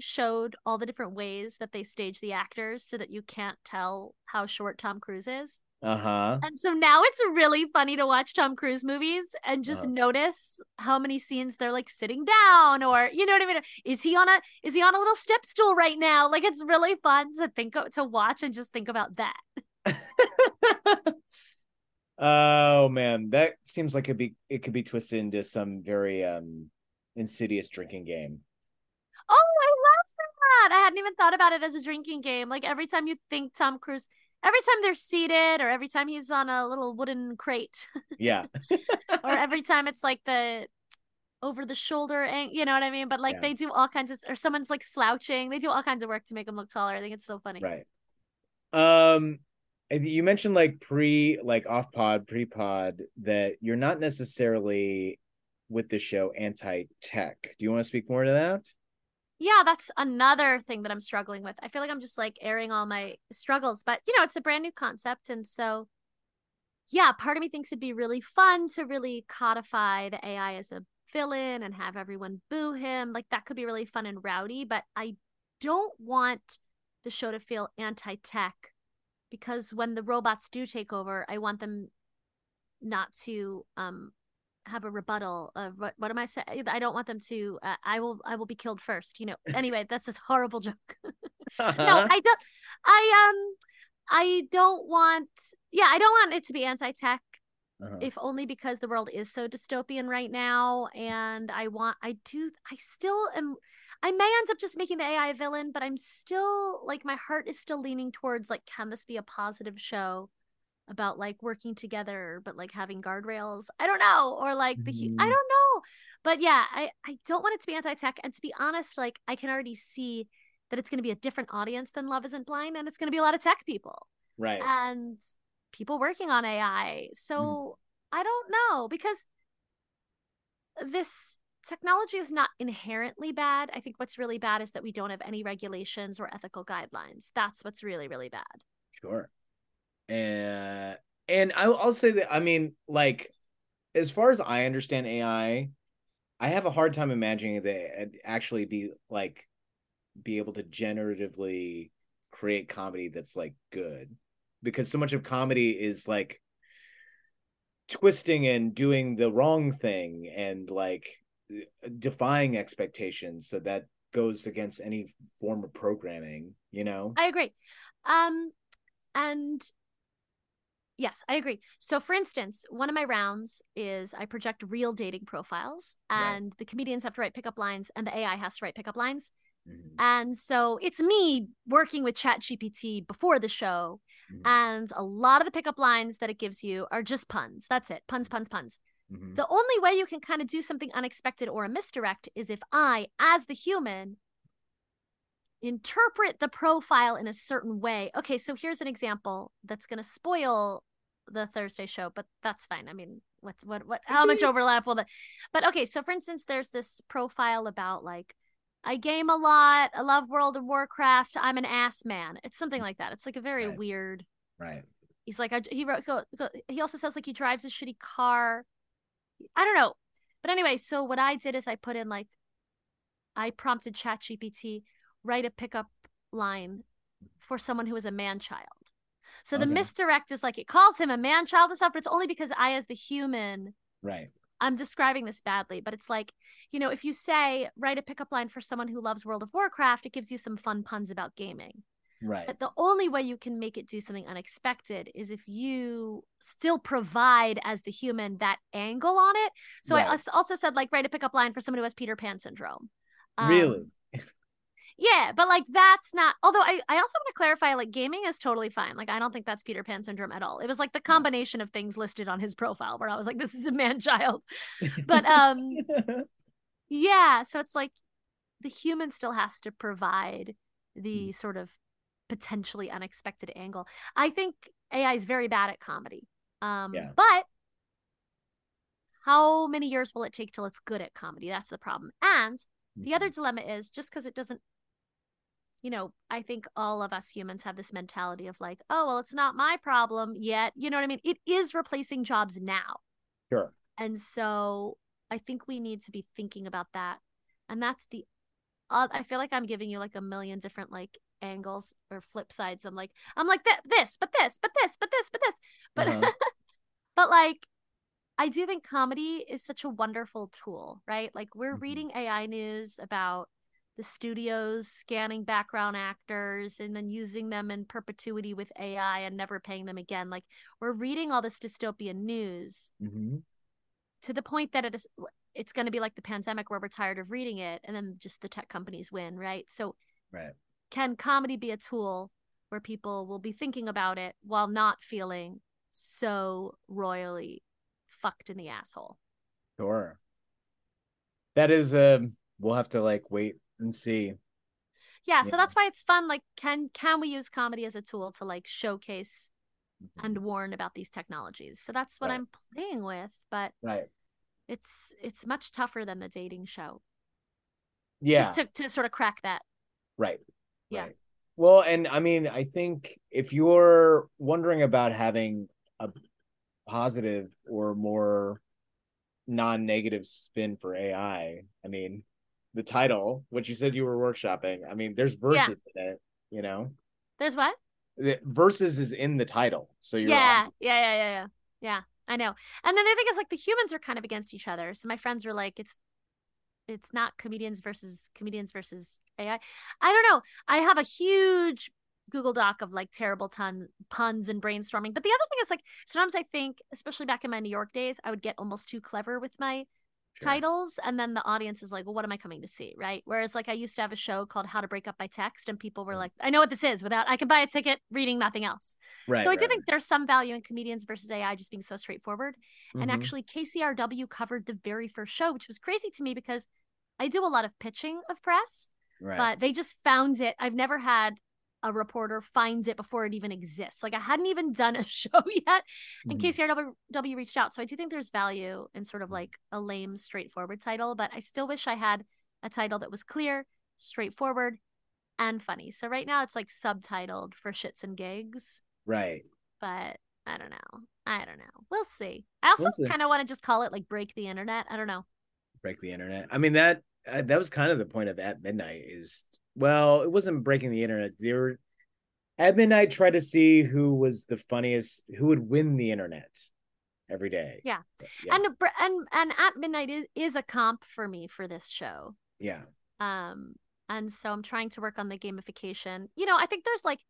showed all the different ways that they stage the actors so that you can't tell how short Tom Cruise is. Uh-huh. And so now it's really funny to watch Tom Cruise movies and just Uh-huh. notice how many scenes they're like sitting down or you know what I mean? Is he on a is he on a little step stool right now? Like it's really fun to think to watch and just think about that. oh man, that seems like it be it could be twisted into some very um insidious drinking game. Oh, I love that. I hadn't even thought about it as a drinking game. Like every time you think Tom Cruise, every time they're seated or every time he's on a little wooden crate Yeah. or every time it's like the over the shoulder ang- you know what I mean? But like Yeah. they do all kinds of or someone's like slouching. They do all kinds of work to make him look taller. I think it's so funny. Right. Um and you mentioned like pre like off pod, pre pod that you're not necessarily with the show anti tech. Do you want to speak more to that? Yeah, that's another thing that I'm struggling with. I feel like I'm just like airing all my struggles, but you know, it's a brand new concept. And so, yeah, part of me thinks it'd be really fun to really codify the AI as a villain and have everyone boo him. Like that could be really fun and rowdy, but I don't want the show to feel anti-tech because when the robots do take over, I want them not to um have a rebuttal of what what am I saying? I don't want them to uh, I will I will be killed first, you know. Anyway, that's this horrible joke. no, I don't I um I don't want yeah, I don't want it to be anti-tech uh-huh. if only because the world is so dystopian right now and I want I do I still am I may end up just making the AI a villain, but I'm still like my heart is still leaning towards like can this be a positive show? about like working together but like having guardrails i don't know or like the mm. i don't know but yeah i i don't want it to be anti-tech and to be honest like i can already see that it's going to be a different audience than love isn't blind and it's going to be a lot of tech people right and people working on ai so mm. i don't know because this technology is not inherently bad. I think what's really bad is that we don't have any regulations or ethical guidelines. That's what's really really bad. Sure. And and I'll, I'll say that I mean, like, as far as I understand AI, I have a hard time imagining that actually be like be able to generatively create comedy that's like good. Because so much of comedy is like twisting and doing the wrong thing and like defying expectations so that goes against any form of programming you know i agree um and Yes, I agree. So, for instance, one of my rounds is I project real dating profiles, and right. the comedians have to write pickup lines, and the AI has to write pickup lines. Mm-hmm. And so it's me working with ChatGPT before the show, mm-hmm. and a lot of the pickup lines that it gives you are just puns. That's it puns, puns, puns. Mm-hmm. The only way you can kind of do something unexpected or a misdirect is if I, as the human, interpret the profile in a certain way. Okay, so here's an example that's going to spoil the Thursday show, but that's fine. I mean, what's what what how much overlap will that? But okay, so for instance, there's this profile about like I game a lot. I love World of Warcraft. I'm an ass man. It's something like that. It's like a very right. weird. Right. He's like I, he wrote. He also says like he drives a shitty car. I don't know, but anyway. So what I did is I put in like, I prompted ChatGPT write a pickup line for someone who is a man child. So okay. the misdirect is like it calls him a man child and stuff, but it's only because I, as the human, right. I'm describing this badly, but it's like, you know, if you say write a pickup line for someone who loves World of Warcraft, it gives you some fun puns about gaming. Right. But the only way you can make it do something unexpected is if you still provide as the human that angle on it. So right. I also said like write a pickup line for someone who has Peter Pan syndrome. Um, really? Yeah, but like that's not. Although I, I also want to clarify, like gaming is totally fine. Like I don't think that's Peter Pan syndrome at all. It was like the combination of things listed on his profile where I was like, this is a man child. But um, yeah. So it's like the human still has to provide the mm. sort of potentially unexpected angle. I think AI is very bad at comedy. Um, yeah. but how many years will it take till it's good at comedy? That's the problem. And the other mm-hmm. dilemma is just because it doesn't you know, I think all of us humans have this mentality of like, oh, well, it's not my problem yet. You know what I mean? It is replacing jobs now. Sure. And so I think we need to be thinking about that. And that's the, uh, I feel like I'm giving you like a million different like angles or flip sides. I'm like, I'm like th- this, but this, but this, but this, but this, but, uh-huh. but like, I do think comedy is such a wonderful tool, right? Like we're mm-hmm. reading AI news about the studios scanning background actors and then using them in perpetuity with AI and never paying them again. Like we're reading all this dystopian news mm-hmm. to the point that it is it's going to be like the pandemic where we're tired of reading it and then just the tech companies win, right? So right. Can comedy be a tool where people will be thinking about it while not feeling so royally fucked in the asshole? Sure. That is um we'll have to like wait and see. Yeah, so that's why it's fun. Like, can can we use comedy as a tool to like showcase mm-hmm. and warn about these technologies? So that's what right. I'm playing with, but right, it's it's much tougher than the dating show. Yeah, just to to sort of crack that. Right. Yeah. Right. Well, and I mean, I think if you're wondering about having a positive or more non-negative spin for AI. I mean, the title, which you said you were workshopping. I mean, there's verses in it. You know, There's what? the verses is in the title, so you're Yeah, yeah, yeah, yeah, yeah. Yeah, I know. And then the thing is, like, the humans are kind of against each other. So my friends were like, it's it's not comedians versus comedians versus AI. I don't know. I have a huge Google Doc of like terrible ton puns and brainstorming. But the other thing is like sometimes I think, especially back in my New York days, I would get almost too clever with my Sure. titles and then the audience is like well what am i coming to see right whereas like i used to have a show called how to break up by text and people were Mm. like i know what this is without i can buy a ticket reading nothing else right. so I right, do think there's some value in comedians versus AI just being so straightforward. right. And actually, KCRW covered the very first show, which was crazy to me because I do a lot of pitching of press, right. but they just found it. I've never had a reporter finds it before it even exists. Like I hadn't even done a show yet, and Mhm. KCRW reached out. So I do think there's value in sort of like a lame, straightforward title, but I still wish I had a title that was clear, straightforward, and funny. So right now it's like subtitled for shits and gigs right. but I don't know. I don't know. We'll see. I also We'll kind of want to just call it like break the internet. I don't know. break the internet. I mean that uh, that was kind of the point of at midnight is well, it wasn't breaking the internet. They were at midnight tried to see who was the funniest, who would win the internet every day. Yeah. yeah, And and and at midnight is is a comp for me for this show. yeah, Um and so I'm trying to work on the gamification. You know, I think there's like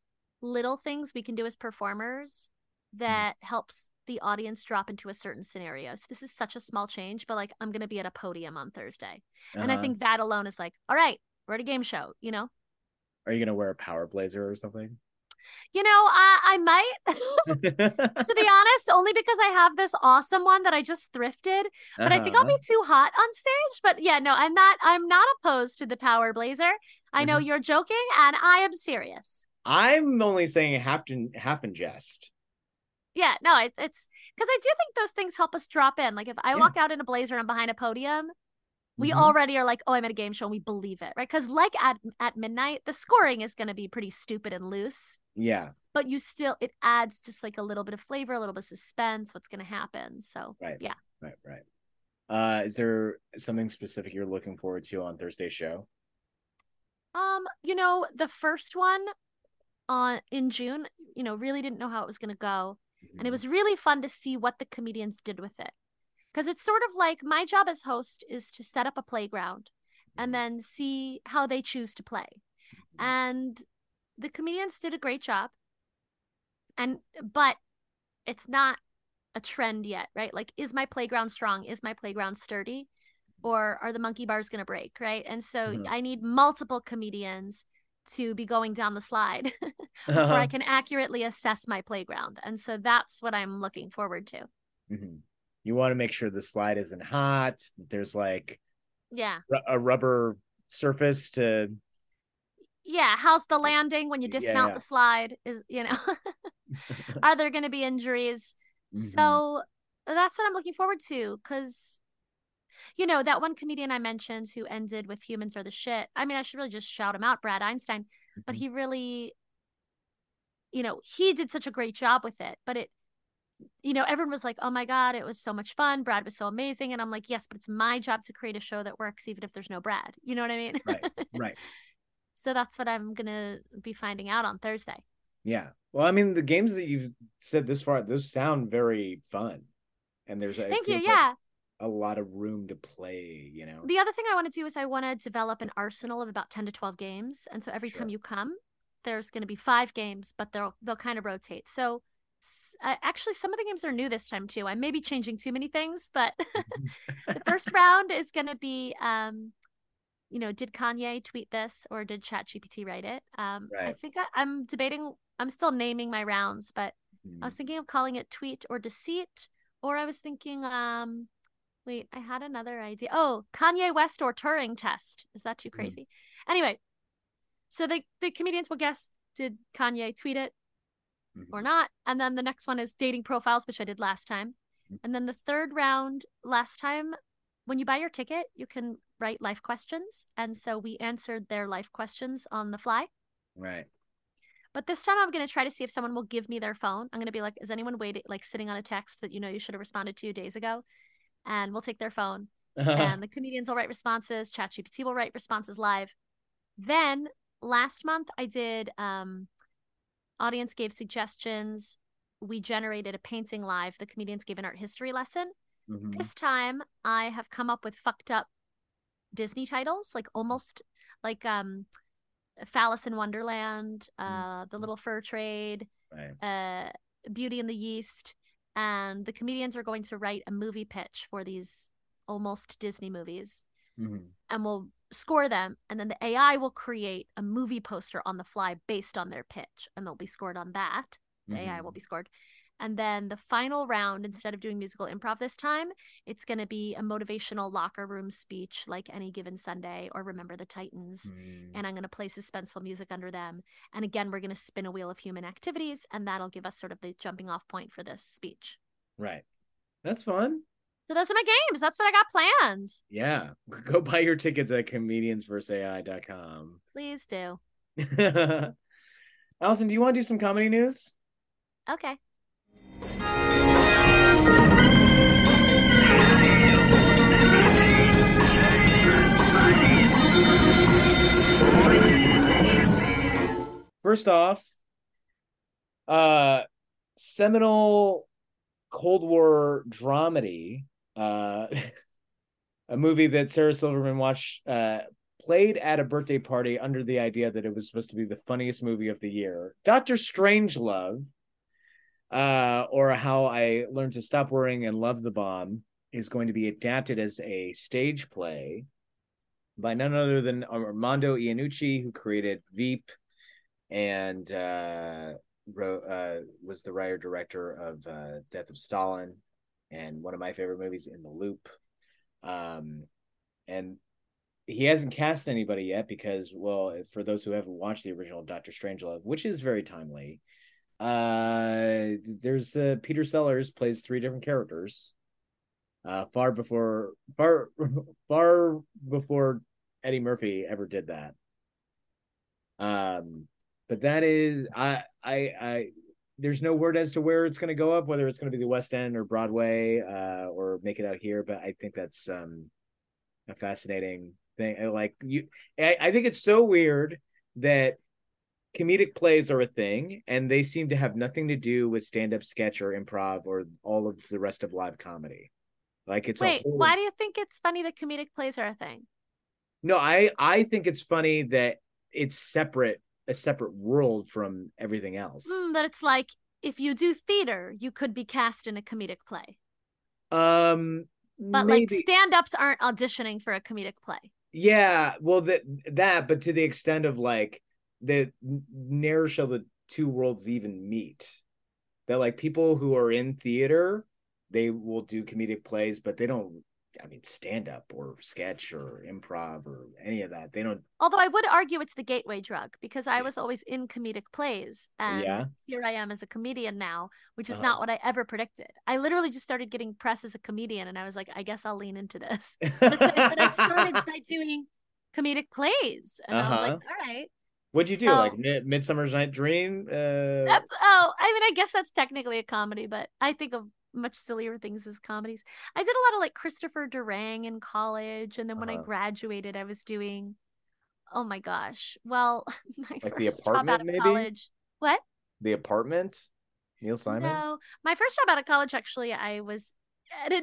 little things we can do as performers that helps the audience drop into a certain scenario. So this is such a small change, but like I'm going to be at a podium on Thursday. And I Uh-huh. think that alone is like, all right, we're at a game show, you know? Are you gonna wear a power blazer or something? You know, I I might to be honest, only because I have this awesome one that I just thrifted. But I think I'll Uh-huh. be too hot on stage. But yeah, no, I'm not. I'm not opposed to the power blazer. I know Mhm. you're joking, and I am serious. I'm only saying half half in jest. Yeah, no, it, it's because I do think those things help us drop in. Like if I Yeah. walk out in a blazer and I'm behind a podium, we Mhm. already are like, oh, I'm at a game show, and we believe it, right? Because like at at midnight, the scoring is going to be pretty stupid and loose. Yeah, But you still, it adds just like a little bit of flavor, a little bit of suspense, what's going to happen. So right. Yeah. right, right. Uh, is there something specific you're looking forward to on Thursday's show? Um, you know, the first one on in June, you know, really didn't know how it was going to go, and it Mhm. was really fun to see what the comedians did with it. Cuz it's sort of like my job as host is to set up a playground and then see how they choose to play. And the comedians did a great job. And but it's not a trend yet, right? Like is my playground strong? Is my playground sturdy? Or are the monkey bars going to break, right? And so Mhm. I need multiple comedians to be going down the slide before I can accurately assess my playground. And so that's what I'm looking forward to. Mhm. You want to make sure the slide isn't hot. There's like Yeah. a rubber surface to. Yeah, how's the landing when you dismount yeah. the slide? Is you know, are there going to be injuries? Mhm. So that's what I'm looking forward to because, you know, that one comedian I mentioned who ended with humans are the shit. I mean, I should really just shout him out, Brad Einstein, but Mhm. he really, you know, he did such a great job with it. But it, you know, everyone was like, oh my God, it was so much fun. Brad was so amazing. And I'm like, yes, but it's my job to create a show that works even if there's no Brad. You know what I mean? right, right. so that's what I'm going to be finding out on Thursday. Yeah. Well, I mean, the games that you've said this far, those sound very fun, and there's it Thank you. feels like Yeah. a lot of room to play. You know. The other thing I want to do is I want to develop an arsenal of about 10 to 12 games. And so every time you come, there's going to be five games, but they'll they'll kind of rotate. So uh, actually some of the games are new this time too. I may be changing too many things, but the first round is going to be um you know, did Kanye tweet this or did ChatGPT write it? Um I think I, I'm debating I'm still naming my rounds, but Mhm. I was thinking of calling it tweet or deceit, or I was thinking, um, wait, I had another idea. Oh, Kanye West or Turing test. Is that too Mhm. crazy? Anyway, so the the comedians will guess did Kanye tweet it or Mhm. not, and then the next one is dating profiles, which I did last time, Mhm. and then the third round last time. When you buy your ticket, you can write life questions, and so we answered their life questions on the fly. Right. But this time I'm going to try to see if someone will give me their phone. I'm going to be like, is anyone waiting, like sitting on a text that you know you should have responded to days ago? and we'll take their phone and the comedians will write responses. ChatGPT will write responses live. Then last month I did um audience gave suggestions. We generated a painting live. The comedians gave an art history lesson. Mhm. This time I have come up with fucked up Disney titles, like almost like um Phallus in Wonderland, uh The Little Fur Trade, Right. uh Beauty and the Yeast, and the comedians are going to write a movie pitch for these almost Disney movies Mhm. and we'll score them and then the AI will create a movie poster on the fly based on their pitch and they'll be scored on that. The AI Mhm. will be scored. And then the final round, instead of doing musical improv this time, it's going to be a motivational locker room speech like any given Sunday or Remember the Titans. Mm. And I'm going to play suspenseful music under them. And again, we're going to spin a wheel of human activities, and that'll give us sort of the jumping off point for this speech. Right. That's fun. So those are my games. That's what I got planned. Yeah. Go buy your tickets at comediansversai.com. Please do. Allison, do you want to do some comedy news? Okay. First off, uh seminal Cold War dramedy, uh a movie that Sarah Silverman watched uh played at a birthday party under the idea that it was supposed to be the funniest movie of the year. Doctor Strangelove, uh, or How I Learned to Stop Worrying and Love the Bomb, is going to be adapted as a stage play by none other than Armando Iannucci, who created Veep and uh, wrote, uh, was the writer director of uh, Death of Stalin and one of my favorite movies, In the Loop. Um, and he hasn't cast anybody yet because, well, for those who haven't watched the original Doctor Strangelove, which is very timely, uh, there's uh, Peter Sellers plays three different characters. Uh, far before far far before Eddie Murphy ever did that. Um, but that is I I I there's no word as to where it's going to go up, whether it's going to be the West End or Broadway, uh, or make it out here. But I think that's um a fascinating thing. I Like you, I, I think it's so weird that comedic plays are a thing, and they seem to have nothing to do with stand-up sketch or improv or all of the rest of live comedy. Like it's Wait, whole... why do you think it's funny that comedic plays are a thing? No, I I think it's funny that it's separate, a separate world from everything else. Mm, that it's like if you do theater, you could be cast in a comedic play. Um, But maybe, like stand-ups aren't auditioning for a comedic play. yeah, well that that, but to the extent of like that, ne'er shall the two worlds even meet. That like people who are in theater, they will do comedic plays, but they don't. I mean, stand up or sketch or improv or any of that. They don't. Although I would argue it's the gateway drug because I was always in comedic plays and Yeah. here I am as a comedian now, which is Uh-huh. not what I ever predicted. I literally just started getting press as a comedian and I was like, I guess I'll lean into this. But, but I started by doing comedic plays and I was like, Uh-huh. all right. What'd you do? Like Mid- Midsummer's Night Dream? Uh, oh, I mean, I guess that's technically a comedy, but I think of much sillier things as comedies. I did a lot of like Christopher Durang in college, and then when I Uh-huh. graduated, I was doing, oh my gosh, well, my Like The first job out Apartment, of maybe? college. What? the Apartment. Neil Simon. No, my first job out of college, actually, I was at a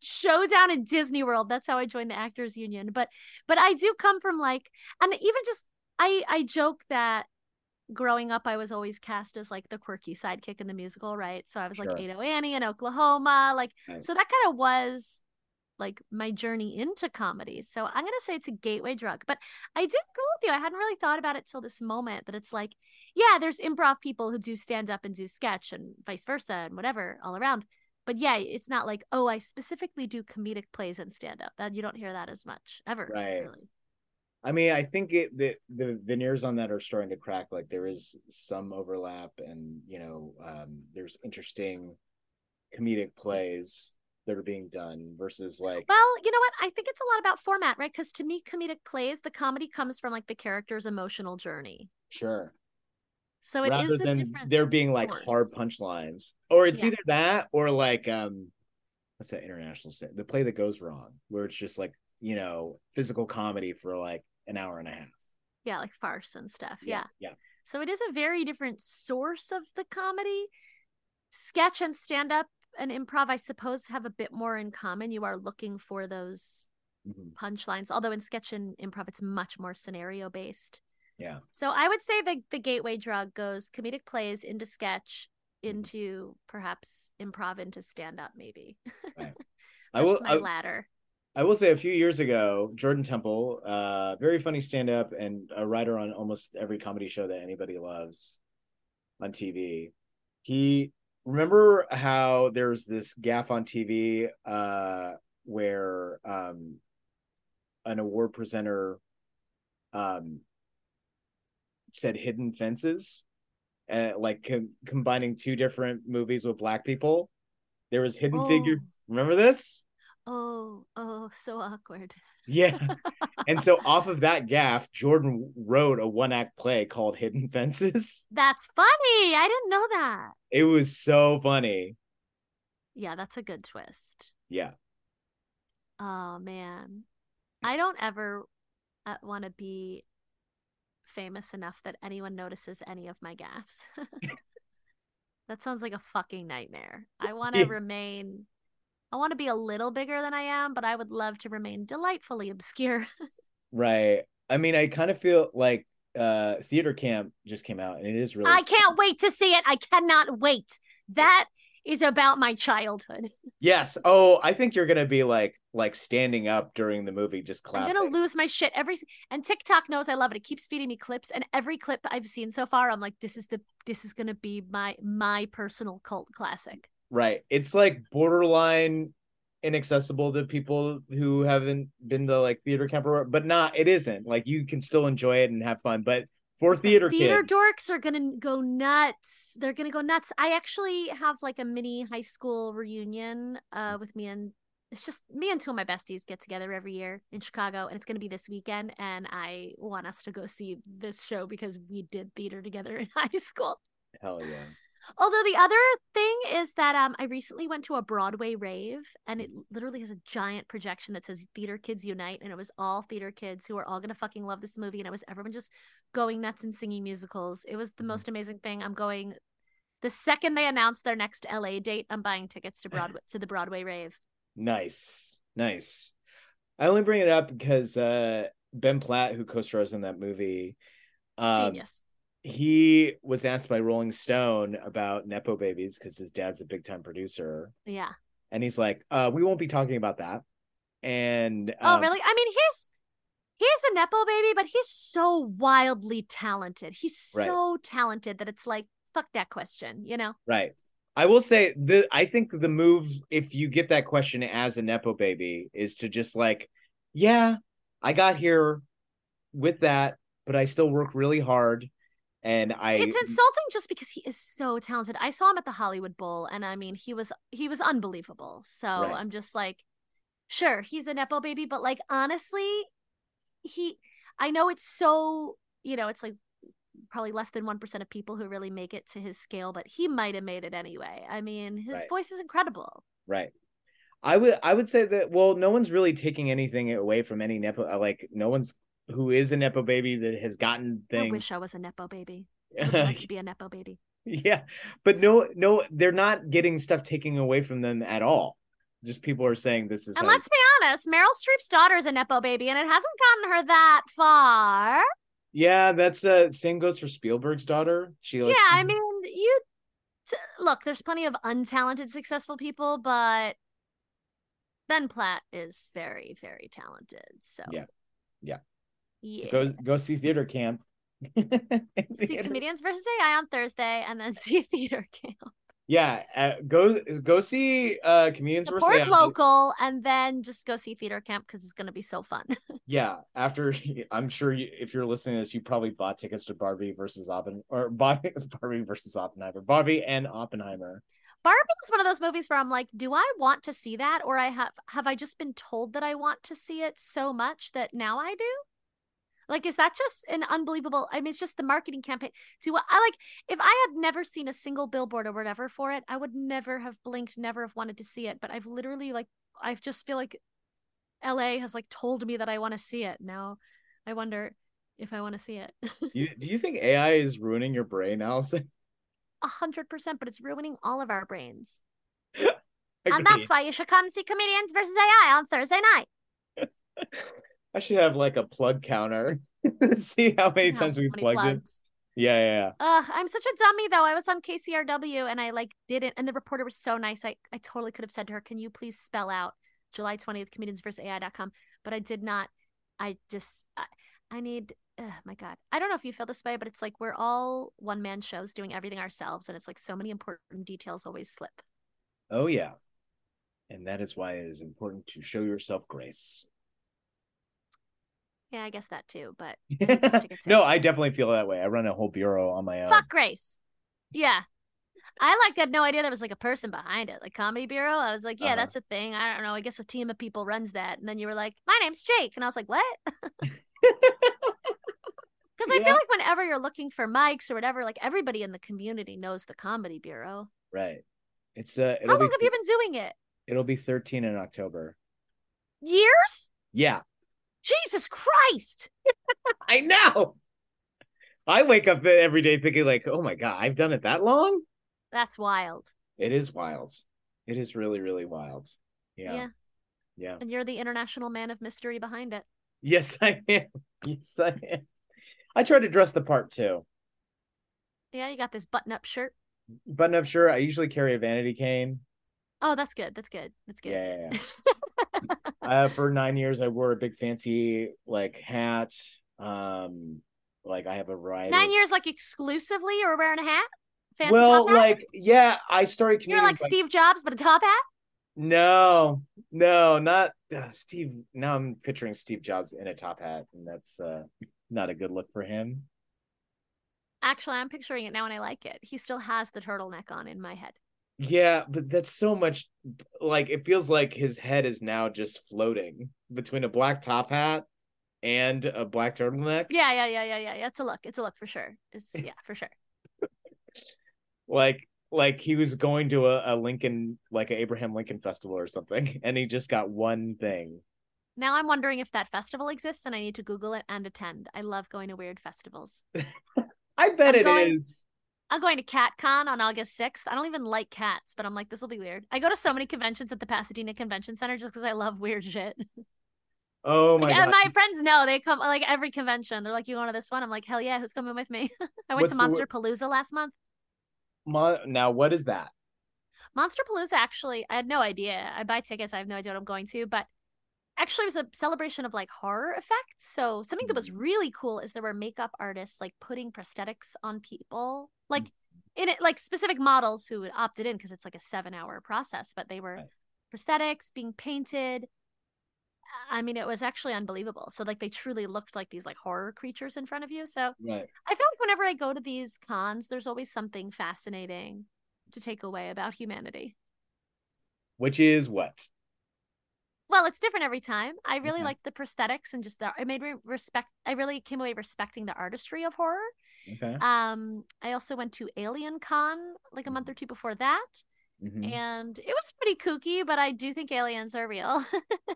showdown in Disney World. That's how I joined the Actors Union. But, but I do come from like, and even just, I, I joke that growing up, I was always cast as like the quirky sidekick in the musical, right? So I was Sure. like Ado Annie in Oklahoma, like, Right. so that kind of was like my journey into comedy. So I'm gonna say it's a gateway drug. But I did go with you. I hadn't really thought about it till this moment that it's like, yeah, there's improv people who do stand up and do sketch and vice versa and whatever all around. But yeah, it's not like, oh, I specifically do comedic plays and stand up. That you don't hear that as much ever. Right. Really. I mean, I think it the the veneers on that are starting to crack. Like there is some overlap, and you know, um, there's interesting comedic plays that are being done versus like Well, you know what? I think it's a lot about format, right? Because to me, comedic plays, the comedy comes from like the character's emotional journey. sure, So it is rather a than different. there being like hard punchlines, or it's Yeah. either that or like um, what's that international say? The play that goes wrong, where it's just like you know physical comedy for like an hour and a half. Yeah, like farce and stuff. Yeah. yeah. So it is a very different source of the comedy. Sketch and stand up and improv, I suppose, have a bit more in common. You are looking for those Mhm. punchlines, although in sketch and improv, it's much more scenario based. Yeah. So I would say the the gateway drug goes comedic plays into sketch, Mhm. into perhaps improv, into stand up, maybe. Right. I will. my I, ladder. I will say a few years ago, Jordan Temple, uh, very funny stand up and a writer on almost every comedy show that anybody loves on TV. He remember how there's this gaff on TV uh, where um, an award presenter um, said hidden fences, uh, like com- combining two different movies with black people. There was hidden figure. Oh. Remember this? Oh, oh, so awkward. Yeah. and so off of that gaff, Jordan wrote a one act play called Hidden Fences. That's funny. I didn't know that. It was so funny. Yeah, that's a good twist. Yeah. Oh man. I don't ever uh, want to be famous enough that anyone notices any of my gaffes. that sounds like a fucking nightmare. I want to Yeah. remain I want to be a little bigger than I am, but I would love to remain delightfully obscure. Right. I mean, I kind of feel like uh theater camp just came out and it is really I can't wait to see it. I cannot wait. That is about my childhood. Yes. Oh, I think you're gonna be like like standing up during the movie just clapping. I'm gonna lose my shit every and TikTok knows I love it. It keeps feeding me clips, and every clip I've seen so far, I'm like, this is the this is gonna be my my personal cult classic. Right. It's like borderline inaccessible to people who haven't been to like theater camp or but not it isn't. Like you can still enjoy it and have fun. But for theater, Theater kids, dorks are gonna go nuts. They're gonna go nuts. I actually have like a mini high school reunion uh with me and it's just me and two of my besties get together every year in Chicago, and it's gonna be this weekend. And I want us to go see this show because we did theater together in high school. hell yeah. Although the other thing is that um I recently went to a Broadway rave and it literally has a giant projection that says Theater Kids Unite and it was all theater kids who are all gonna fucking love this movie and it was everyone just going nuts and singing musicals. It was the Mhm. most amazing thing. I'm going the second they announce their next LA date, I'm buying tickets to Broadway to the Broadway rave. Nice. Nice. I only bring it up because uh Ben Platt, who co-stars in that movie, um, Genius. He was asked by Rolling Stone about Nepo babies because his dad's a big time producer. Yeah. And he's like, uh, we won't be talking about that. And Oh um, really? I mean he's he's a Nepo baby, but he's so wildly talented. He's Right. so talented that it's like fuck that question, you know? Right. I will say the I think the move if you get that question as a nepo baby is to just like, yeah, I got here with that, but I still work really hard, and I it's insulting just because he is so talented. I saw him at the Hollywood Bowl and I mean he was he was unbelievable. So Right. I'm just like sure, he's a nepo baby, but like honestly, he I know it's so, you know, it's like probably less than 1% of people who really make it to his scale, but he might have made it anyway. I mean, his Right. voice is incredible. right. I would I would say that well, no one's really taking anything away from any nepo uh, like no one's who is a nepo baby that has gotten things. I wish I was a nepo baby. I would to be a nepo baby. yeah, but no, no, they're not getting stuff taken away from them at all. Just people are saying this is And how let's be honest, Meryl Streep's daughter is a nepo baby, and it hasn't gotten her that far. Yeah, that's uh same goes for Spielberg's daughter. She likes yeah, I mean, you t- look. There's plenty of untalented, successful people, but Ben Platt is very, very talented. So Yeah. Yeah. Yeah. go go see theater camp. see comedians versus AI on Thursday, and then see theater camp. Yeah, uh, go go see uh comedians versus Support AI. local, and then just go see theater camp because it's gonna be so fun. Yeah, after I'm sure you, if you're listening to this, you probably bought tickets to Barbie versus Oppen or Barbie, Barbie versus Oppenheimer, Barbie and Oppenheimer. Barbie is one of those movies where I'm like, do I want to see that, or I have have I just been told that I want to see it so much that now I do? Like, is that just an unbelievable? I mean, it's just the marketing campaign. See what I like. If I had never seen a single billboard or whatever for it, I would never have blinked, never have wanted to see it. But I've literally like, I just feel like LA has like told me that I want to see it. Now, I wonder if I want to see it. you, do you think AI is ruining your brain, Allison? A hundred percent, but it's ruining all of our brains. And that's why you should come see Comedians versus AI on Thursday night. I should have like a plug counter. See how many How times we many plugged it. Yeah, yeah, yeah. Ugh, I'm such a dummy though. I was on KCRW and I like didn't and the reporter was so nice. I, I totally could have said to her, Can you please spell out July 20th comedians versus AI.com? But I did not. I just I, I need oh my god. I don't know if you feel this way, but it's like we're all one man shows doing everything ourselves, and it's like so many important details always slip. Oh yeah. And that is why it is important to show yourself grace. Yeah, I guess that too, but no. I definitely feel that way. I run a whole bureau on my own. fuck Grace. Yeah. I like had no idea there was like a person behind it, like Comedy Bureau. I was like, yeah, Uh-huh. that's a thing. I don't know. I guess a team of people runs that. And then you were like, my name's Jake, and I was like, what? Because I Yeah. feel like whenever you're looking for mics or whatever, like everybody in the community knows the Comedy Bureau. Right. It's uh How long be have you been doing it? it'll be 13 in October. Years? Yeah. Jesus Christ! I know. I wake up every day thinking like, "Oh my god, I've done it that long?" That's wild. It is wild. It is really really wild. Yeah. Yeah. Yeah. And you're the international man of mystery behind it. Yes, I am. Yes, I am. I try to dress the part too. Yeah, you got this button-up shirt. Button up shirt. I usually carry a vanity cane. Oh, that's good. That's good. That's good. Yeah, yeah, yeah. uh, for nine years, I wore a big fancy like hat. Um, like I have a variety. Nine years, like exclusively, you were wearing a hat. Fancy well, hat? like yeah, I started. To you're like Steve Jobs, but a top hat. No, no, not uh, Steve. Now I'm picturing Steve Jobs in a top hat, and that's uh, not a good look for him. Actually, I'm picturing it now, and I like it. He still has the turtleneck on in my head. Yeah, but that's so much. Like it feels like his head is now just floating between a black top hat and a black turtleneck. Yeah, yeah, yeah, yeah, yeah. yeah. It's a look. It's a look for sure. It's yeah, for sure. Like like he was going to a, a Lincoln, like a Abraham Lincoln festival or something, and he just got one thing. Now I'm wondering if that festival exists, and I need to Google it and attend. I love going to weird festivals. I bet I'm it going- is. I'm going to CatCon on August 6th. I don't even like cats, but I'm like, this will be weird. I go to so many conventions at the Pasadena Convention Center just because I love weird shit. Oh my Like, god! and my friends know they come like every convention. They're like, "You going to this one?" I'm like, "Hell yeah, who's coming with me?" I went What's to the- Monsterpalooza last month. Mon- now what is that? Monsterpalooza actually, I had no idea. I buy tickets, I have no idea what I'm going to, but actually it was a celebration of like horror effects. So something that was Mhm. really cool is there were makeup artists like putting prosthetics on people, like in it, like specific models who had opted in because it's like a seven hour process, but they were Right. prosthetics being painted. I mean, it was actually unbelievable. So like they truly looked like these like horror creatures in front of you. So Right. I feel like whenever I go to these cons, there's always something fascinating to take away about humanity. Which is what? Well, it's different every time. I really Okay. liked the prosthetics and just the it made me respect I really came away respecting the artistry of horror. Okay. Um I also went to AlienCon like a month or two before that Mhm. and it was pretty kooky, but I do think aliens are real.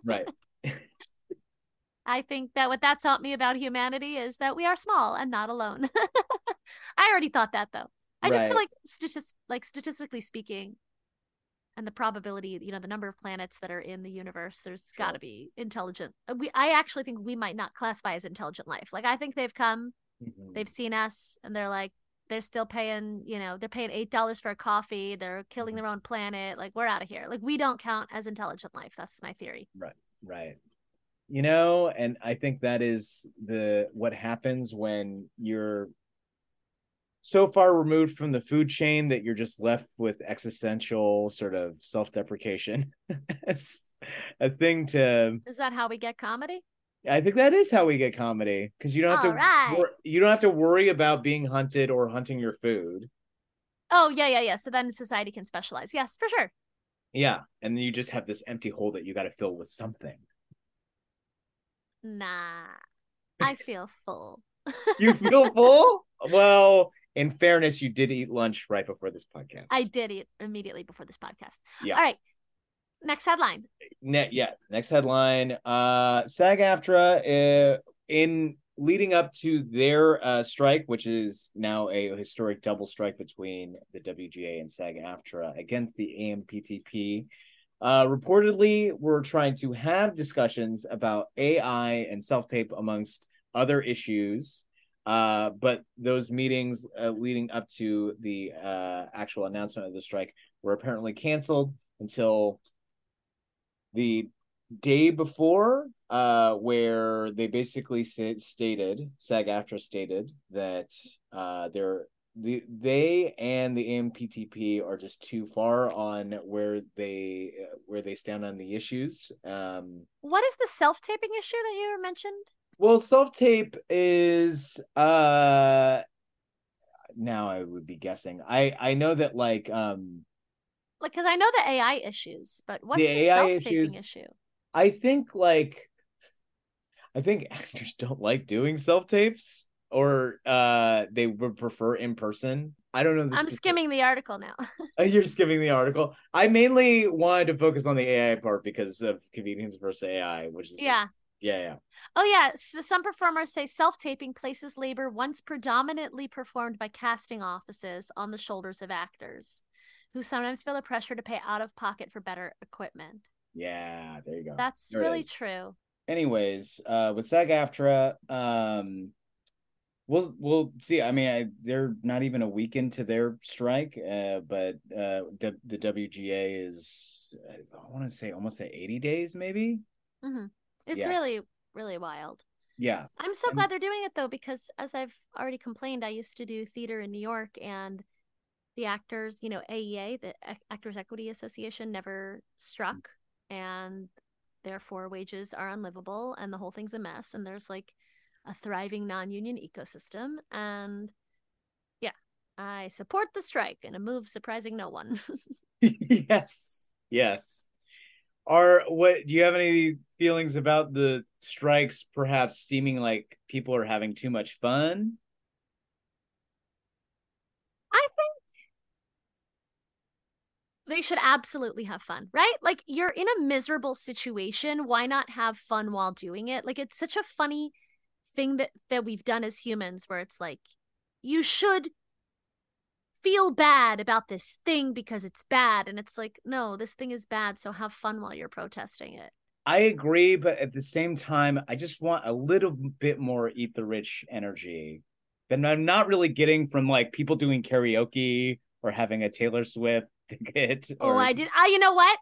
Right. I think that what that taught me about humanity is that we are small and not alone. I already thought that though. I just feel like statist like statistically speaking, and the probability, you know, the number of planets that are in the universe, there's Sure. got to be intelligent. uh, We, I actually think we might not classify as intelligent life. Like I think they've come, Mhm. they've seen us, and they're like, they're still paying, you know, they're paying eight dollars for a coffee. They're killing Mm-hmm. their own planet. Like we're out of here. Like we don't count as intelligent life. That's my theory. Right. Right. You know, and I think that is the what happens when you're so far removed from the food chain that you're just left with existential sort of self-deprecation. it's a thing to Is that how we get comedy? I think that is how we get comedy because you don't have All to right. wor- you don't have to worry about being hunted or hunting your food. Oh yeah, yeah, yeah. So then society can specialize. Yes, for sure. Yeah, and then you just have this empty hole that you got to fill with something. Nah. I feel full. You feel full? well, in fairness, you did eat lunch right before this podcast. I did eat immediately before this podcast. Yeah. All right. Next headline. Ne- yeah. Next headline. Uh SAG AFTRA uh, in leading up to their uh, strike, which is now a historic double strike between the WGA and SAG AFTRA against the AMPTP. Uh, reportedly, we're trying to have discussions about AI and self tape amongst other issues. Uh, but those meetings uh, leading up to the uh, actual announcement of the strike were apparently canceled until the day before, uh, where they basically stated, SAG-AFTRA stated that uh, they're the they and the AMPTP are just too far on where they where they stand on the issues. Um, What is the self taping issue that you mentioned? well, self tape is uh now I would be guessing. I I know that like um Like, because I know the AI issues, but what's The the, AI self taping issues- issue? I think like I think actors don't like doing self tapes or uh they would prefer in person. I don't know. I'm specific- skimming the article now. You're skimming the article. I mainly wanted to focus on the AI part because of Comedians versus AI, which is yeah. yeah, yeah. Oh, yeah. So some performers say self taping places labor once predominantly performed by casting offices on the shoulders of actors, who sometimes feel the pressure to pay out of pocket for better equipment. Yeah, there you go. That's There really true. anyways, uh, with SAG AFTRA, um, we'll we'll see. I mean, I, they're not even a week into their strike, uh, but uh, the, the WGA is I want to say almost at eighty days, maybe. hmm It's Yeah. really, really wild. Yeah, I'm so And- glad they're doing it though, because as I've already complained, I used to do theater in New York and the actors, you know, AEA, the Actors Equity Association, never struck and therefore wages are unlivable and the whole thing's a mess. And there's like a thriving non union ecosystem. And yeah, I support the strike in a move surprising no one. yes, yes. Are what? Do you have any feelings about the strikes? Perhaps seeming like people are having too much fun. I think they should absolutely have fun, right? Like you're in a miserable situation, why not have fun while doing it? Like it's such a funny thing that that we've done as humans where it's like you should feel bad about this thing because it's bad and it's like no, this thing is bad, so have fun while you're protesting it. I agree, but at the same time, I just want a little bit more eat the rich energy than I'm not really getting from like people doing karaoke or having a Taylor Swift ticket. Oh, I did. Ah, you know what?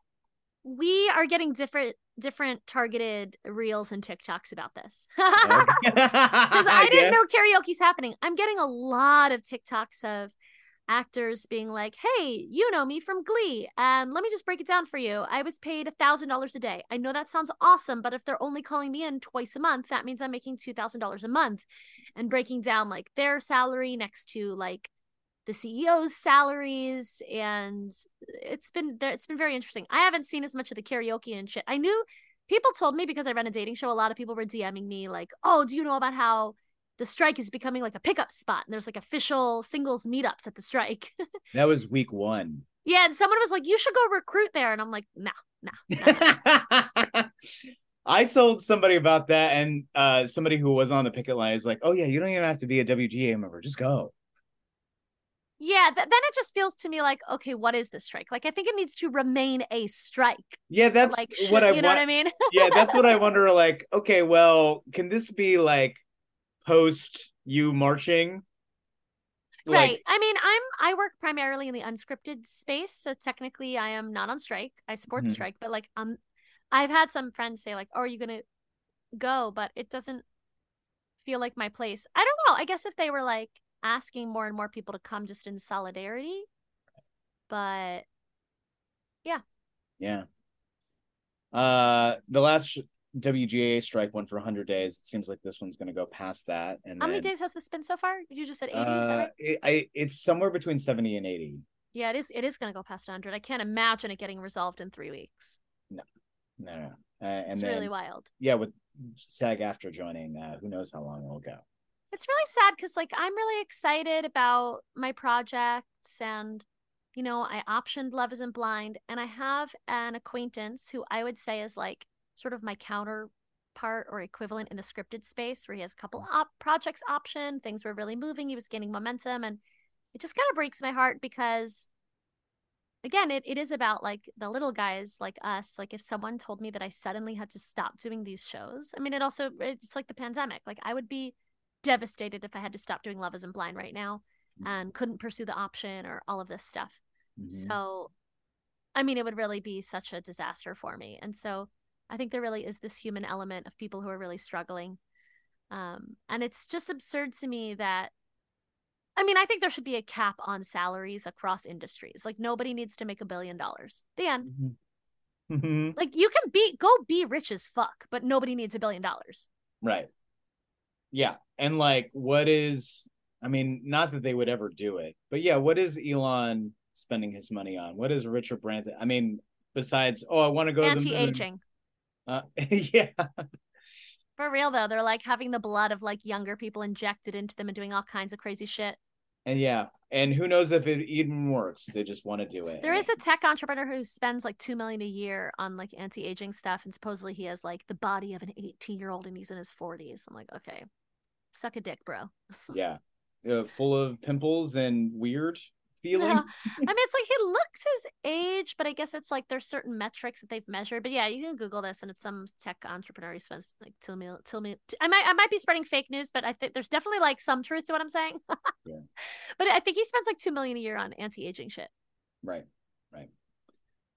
We are getting different different targeted reels and TikToks about this. Because Because I didn't know karaoke's happening. I'm getting a lot of TikToks of actors being like, "Hey, you know me from Glee, and let me just break it down for you. I was paid a thousand dollars a day. I know that sounds awesome, but if they're only calling me in twice a month, that means I'm making two thousand dollars a month." And breaking down like their salary next to like the CEO's salaries, and it's been there. It's been very interesting. I haven't seen as much of the karaoke and shit. I knew people told me because I ran a dating show. A lot of people were DMing me like, "Oh, do you know about how?" the strike is becoming like a pickup spot and there's like official singles meetups at the strike. That was week one. yeah, and someone was like, "You should go recruit there," and I'm like, "No, no." I told somebody about that, and uh, somebody who was on the picket line is like, "Oh yeah, you don't even have to be a WGA member; just go." Yeah, th- then it just feels to me like, okay, what is the strike? Like, I think it needs to remain a strike. Yeah, that's like, what should- I you know want. what I mean? yeah, that's what I wonder. Like, okay, well, can this be like post you marching? right. I mean, I'm I work primarily in the unscripted space, so technically I am not on strike. I support the Mhm. strike, but like um I've had some friends say like, "Oh, are you going to go?" but it doesn't feel like my place. I don't know. I guess if they were like asking more and more people to come just in solidarity, but Yeah. Yeah. Uh, the last WGA strike went for 100 days. It seems like this one's going to go past that. And how many days has this been so far? You just said 80, is that Uh, right? it, I it's somewhere between 70 and 80. Yeah, it is it is going to go past 100. I can't imagine it getting resolved in 3 weeks. No, no. Uh, and It's then really wild. yeah, with SAG AFTRA joining. Uh, who knows how long it'll go? It's really sad because like I'm really excited about my projects and you know, I optioned Love Isn't Blind and I have an acquaintance who I would say is like sort of my counterpart or equivalent in the scripted space where he has a couple mm. op- projects option, things were really moving, he was gaining momentum and it just kind of breaks my heart because again it, it is about like the little guys like us like if someone told me that i suddenly had to stop doing these shows i mean it also it's like the pandemic like i would be devastated if i had to stop doing love isn't blind right now Mm-hmm. and couldn't pursue the option or all of this stuff Mhm. so i mean it would really be such a disaster for me and so i think there really is this human element of people who are really struggling um and it's just absurd to me that I mean, I think there should be a cap on salaries across industries. Like nobody needs to make a billion dollars. The end. Mhm. Mhm. Like you can be go be rich as fuck, but nobody needs a billion dollars. Right. Yeah. And like, what is, I mean, not that they would ever do it, but yeah, what is Elon spending his money on? What is Richard Branson? I mean, besides, oh, I want to go the. Anti-aging. Uh, yeah. For real though, they're like having the blood of like younger people injected into them and doing all kinds of crazy shit. And yeah. And who knows if it even works? They just want to do it. There is a tech entrepreneur who spends like two million a year on like anti-aging stuff, and supposedly he has like the body of an 18-year-old and he's in his 40s. I'm like, okay, suck a dick, bro. yeah. Uh, full of pimples and weird feeling. Yeah. I mean, it's like he looks his age, but I guess it's like there's certain metrics that they've measured. But yeah, you can Google this, and it's some tech entrepreneur who spends like two million. Two million. I might, I might be spreading fake news, but I think there's definitely like some truth to what I'm saying. Yeah. But I think he spends like two million a year on anti-aging shit. Right. Right.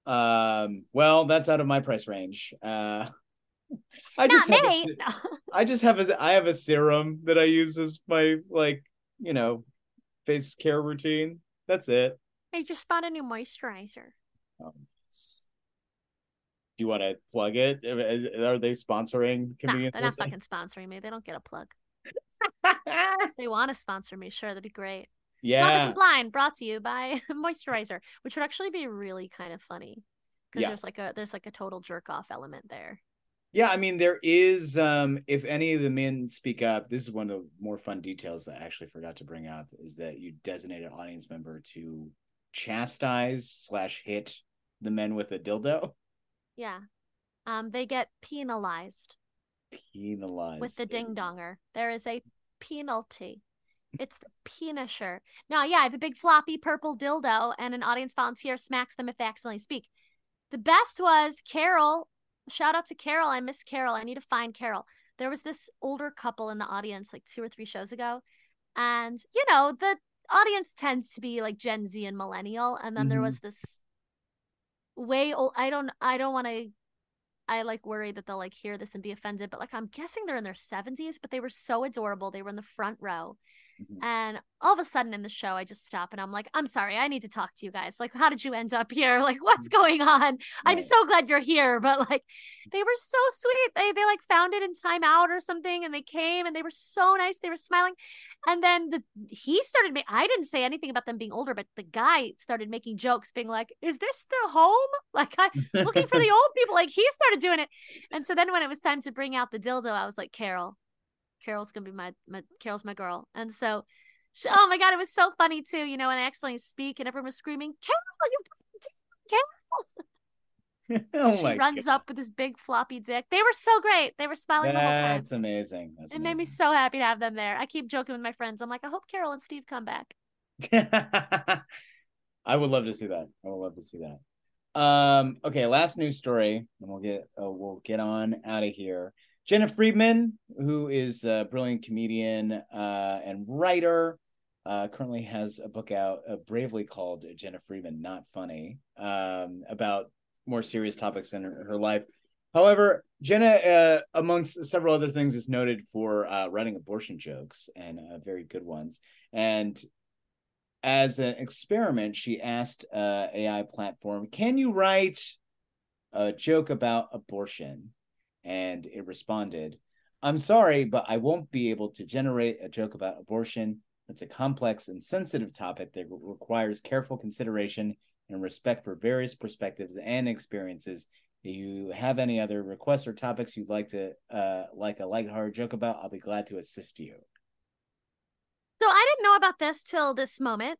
Um, well, that's out of my price range. Uh I Not just have a me. No. I just have a I have a serum that I use as my like, you know, face care routine. That's it. I just bought a new moisturizer. Um, do you want to plug it? Is- Are they sponsoring Nah, they're not listening? fucking sponsoring me. They don't get a plug. They want to sponsor me, sure, that'd be great. Love yeah. Isn't Blind, brought to you by Moisturizer, which would actually be really kind of funny because Yeah. there's like a there's like a total jerk off element there. Yeah, I mean there is um if any of the men speak up, this is one of the more fun details that I actually forgot to bring up is that you designate an audience member to chastise slash hit the men with a dildo. Yeah. Um, they get penalized Penalized. with the ding donger. There is a penalty. It's the penisher. Now, yeah, I have a big floppy purple dildo, and an audience volunteer smacks them if they accidentally speak. The best was Carol. Shout out to Carol. I miss Carol. I need to find Carol. There was this older couple in the audience like two or three shows ago. And, you know, the audience tends to be like Gen Z and millennial. And then there Mhm. was this way old. I don't, I don't want to I like worry that they'll like hear this and be offended, but like I'm guessing they're in their 70s, but they were so adorable. They were in the front row. Mhm. And all of a sudden in the show, I just stop and I'm like, I'm sorry, I need to talk to you guys. Like, how did you end up here? Like, what's going on? I'm so glad you're here. But like, they were so sweet. They they like found it in time out or something, and they came and they were so nice. They were smiling, and then the he started. Ma- I didn't say anything about them being older, but the guy started making jokes, being like, "Is this the home? Like, I looking for the old people." Like he started doing it, and so then when it was time to bring out the dildo, I was like, "Carol, Carol's gonna be my, my Carol's my girl," and so. she- Oh my god, it was so funny too, you know, and I accidentally speak and everyone was screaming, Carol, you Carol. oh she runs God. up with this big floppy dick. They were so great. They were smiling the whole time. That's amazing. That's It made me so happy to have them there. I keep joking with my friends. I'm like, I hope Carol and Steve come back. I would love to see that. I would love to see that. Um, okay, last news story, and we'll get uh, we'll get on out of here. Jena Friedman, who is a brilliant comedian uh, and writer, uh, currently has a book out, uh, bravely called Jena Friedman Not Funny, um, about more serious topics in her, her life. However, Jena, uh, amongst several other things, is noted for uh, writing abortion jokes and uh, very good ones. And as an experiment, she asked AI platform, "Can you write a joke about abortion?" And it responded, "I'm sorry, but I won't be able to generate a joke about abortion. It's a complex and sensitive topic that requires careful consideration and respect for various perspectives and experiences, If you have any other requests or topics you'd like to uh like a lighthearted joke about, I'll be glad to assist you. So I didn't know about this till this moment.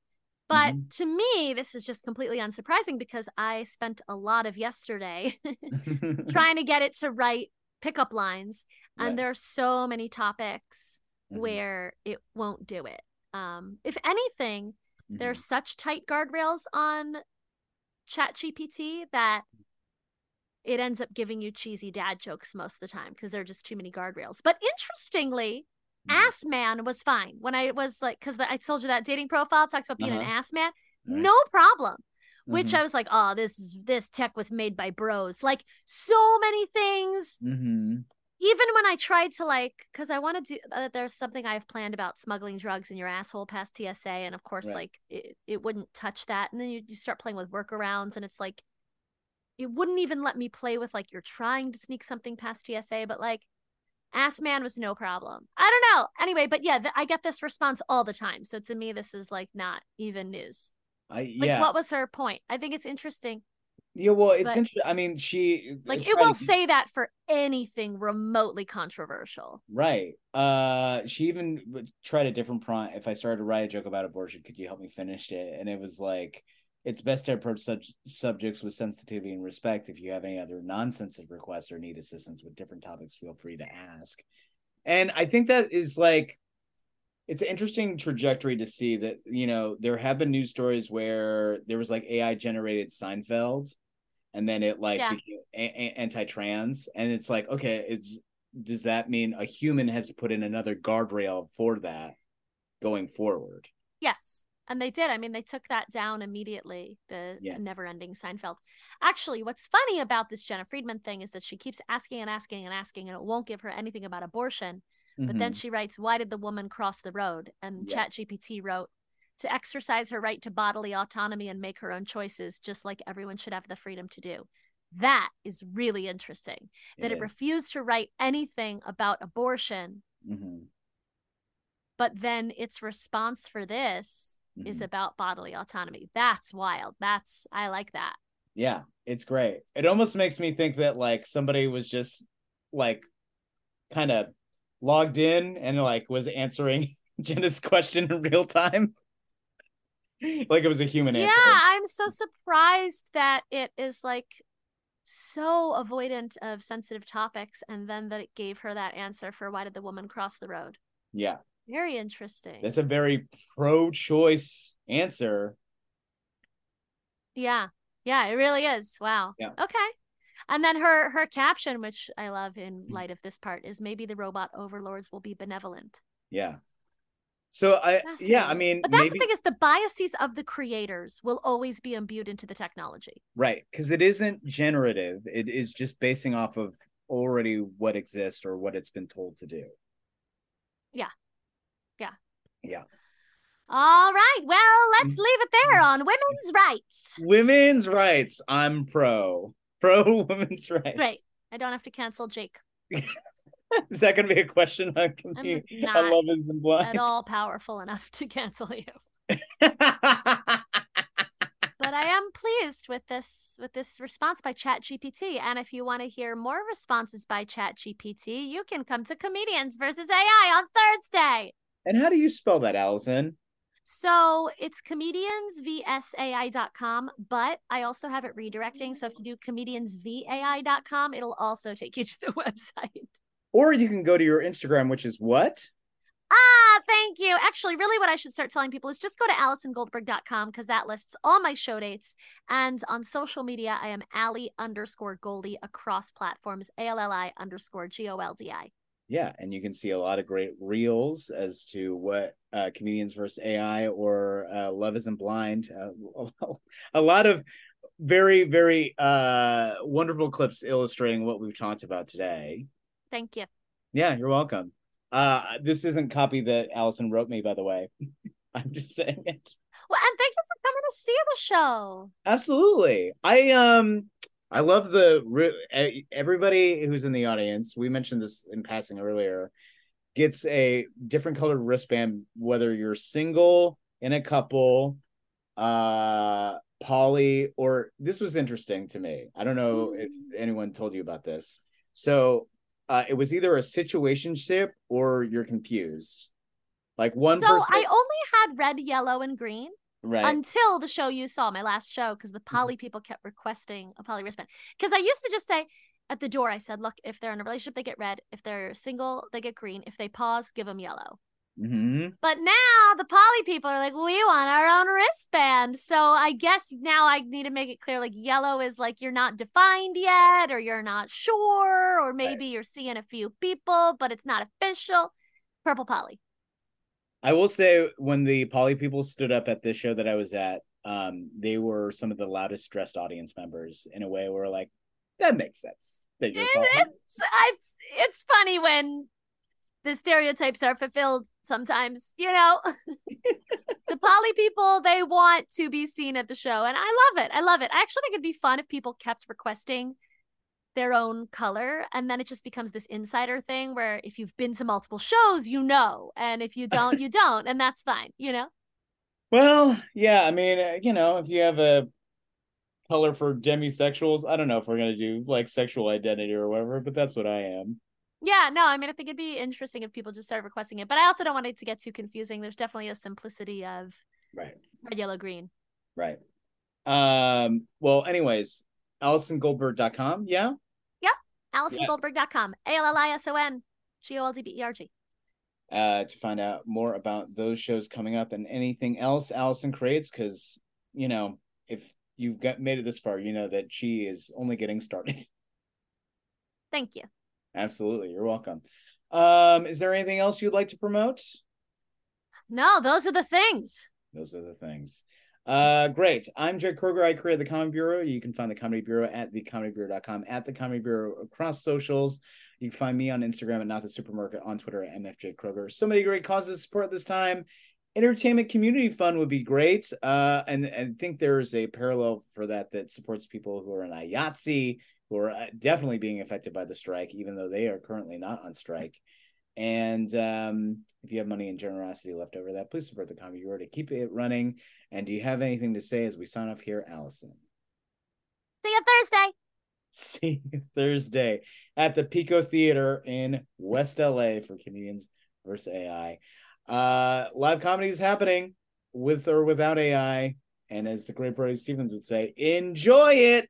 But Mhm. to me, this is just completely unsurprising because I spent a lot of yesterday trying to get it to write pickup lines. And Right. there are so many topics Mhm. where it won't do it. Um, if anything, there are Mhm. such tight guardrails on ChatGPT that it ends up giving you cheesy dad jokes most of the time because there are just too many guardrails. But interestingly. Ass man was fine when I was like, because I told you that dating profile talks about being an Uh-huh. ass man, Right. no problem. Which Mhm. I was like, oh, this is this tech was made by bros. Like so many things. Mhm. Even when I tried to like, because I want to do, uh, there's something I've planned about smuggling drugs in your asshole past TSA, and of course, Right. like it, it wouldn't touch that. And then you, you start playing with workarounds, and it's like, it wouldn't even let me play with like you're trying to sneak something past TSA, but like ass man was no problem. I don't know. Anyway, but yeah, th- I get this response all the time. So to me, this is like not even news. I Like, yeah. what was her point? I think it's interesting. yeah, well, it's but- interesting. I mean, she Like, it will to- say that for anything remotely controversial. Right. Uh she even tried a different prompt. If I started to write a joke about abortion, could you help me finish it? And it was like it's best to approach such subjects with sensitivity and respect. If you have any other non-sensitive requests or need assistance with different topics, feel free to ask. And I think that is like it's an interesting trajectory to see that, you know, there have been news stories where there was like AI generated Seinfeld and then it like Yeah. became a- anti-trans and it's like okay it's does that mean a human has to put in another guardrail for that going forward Yes. And they did. I mean, they took that down immediately, the Yeah. never ending Seinfeld. Actually, what's funny about this Jena Friedman thing is that she keeps asking and asking and asking, and it won't give her anything about abortion. But then Mhm. she writes, Why did the woman cross the road? And Yeah. ChatGPT wrote, To exercise her right to bodily autonomy and make her own choices, just like everyone should have the freedom to do. That is really interesting. that it refused to write anything about abortion, Mhm. but then its response for this is Mhm. about bodily autonomy. That's wild. That's, I like that. yeah it's great it almost makes me think that like somebody was just like kind of logged in and like was answering jena's question in real time like it was a human Yeah, answer Yeah, I'm so surprised that it is like so avoidant of sensitive topics and then that it gave her that answer for why did the woman cross the road. yeah Very interesting. that's a very pro-choice answer Yeah. Yeah, it really is. Wow. Yeah. Okay. And then her her caption, which I love in Mm. light of this part, is maybe the robot overlords will be benevolent. yeah so i yeah i mean But that's maybe the thing is the biases of the creators will always be imbued into the technology. Right, because it isn't generative. It is just basing off of already what exists or what it's been told to do. All right. Well, let's Mm. leave it there on women's rights. Women's rights. I'm pro. Pro women's rights. Great. I don't have to cancel Jake. Is that going to be a question on I'm community? I love is at blind. all powerful enough to cancel you. But I am pleased with this with this response by ChatGPT. And if you want to hear more responses by ChatGPT, you can come to Comedians versus AI on Thursday. And how do you spell that, Allison? So it's comediansvsai.com, but I also have it redirecting. So if you do comediansvai.com, it'll also take you to the website. Or you can go to your Instagram, which is what? Ah, thank you. Actually, really, what I should start telling people is just go to AllisonGoldberg.com because that lists all my show dates. And on social media, I am Allie underscore Goldie across platforms, A L L I underscore G O L D I. Yeah, and you can see a lot of great reels as to what uh, comedians versus AI or uh, Love Isn't Blind. Uh, a lot of very, very uh, wonderful clips illustrating what we've talked about today. Thank you. Yeah, you're welcome. Uh, this isn't copy that Allison wrote me, by the way. I'm just saying it. Well, and thank you for coming to see the show. Absolutely. I um I love the everybody who's in the audience. We mentioned this in passing earlier. Gets a different colored wristband whether you're single, in a couple, uh poly, or this was interesting to me. I don't know if anyone told you about this. So uh, it was either a situation ship or you're confused. Like one so person, I only had red, yellow, and green right? until the show you saw, my last show, because the poly people kept requesting a poly wristband. Because I used to just say at the door, I said, look, if they're in a relationship, they get red. If they're single, they get green. If they pause, give them yellow. hmm But now the poly people are like, we want our own wristband. So I guess now I need to make it clear like yellow is like you're not defined yet, or you're not sure, or maybe you're seeing a few people, but it's not official. Purple poly. I will say when the Poly people stood up at this show that I was at, um, they were some of the loudest dressed audience members in a way where like that makes sense. That poly. It's, it's, it's funny when the stereotypes are fulfilled sometimes, you know. the poly people, they want to be seen at the show, and I love it. I love it. I actually think it'd be fun if people kept requesting their own color and then it just becomes this insider thing where if you've been to multiple shows you know and if you don't you don't and that's fine you know Well, yeah, I mean, uh, you know, if you have a color for demisexuals, I don't know if we're gonna do like sexual identity or whatever, but that's what I am. yeah no i mean i think it'd be interesting if people just started requesting it but i also don't want it to get too confusing there's definitely a simplicity of Right. red yellow green Right. Um, well, anyways, AllisonGoldberg.com, yeah? AllisonGoldberg.com. A L L I S O N G O L D B E R G. Uh, to find out more about those shows coming up and anything else Allison creates, because you know, if you've got made it this far, you know that she is only getting started. Thank you. Absolutely, you're welcome. Um, is there anything else you'd like to promote? No, those are the things. Those are the things. Uh, great. I'm Jake Kroeger. I create the Comedy Bureau. You can find the Comedy Bureau at thecomedybureau.com, at the Comedy Bureau across socials. You can find me on Instagram at Not the Supermarket, on Twitter at MFJ Kroeger. So many great causes to support this time. Entertainment Community Fund would be great. Uh, and, and I think there's a parallel for that that supports people who are in IATSE, who are uh, definitely being affected by the strike, even though they are currently not on strike. And um, if you have money and generosity left over that, please support the Comedy Bureau to keep it running. And do you have anything to say as we sign off here, Allison? See you Thursday. See you Thursday at the Pico Theater in West LA for Comedians versus AI. Uh, live comedy is happening with or without AI. And as the great Brody Stevens would say, enjoy it.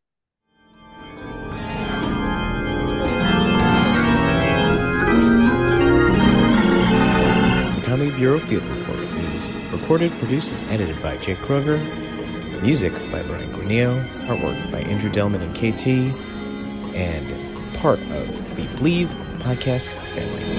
Comedy Bureau Field Report is recorded, produced, and edited by Jake Kroeger. Music by Brian Granillo. Artwork by Andrew Delman and KT. And part of the Bleav podcast family.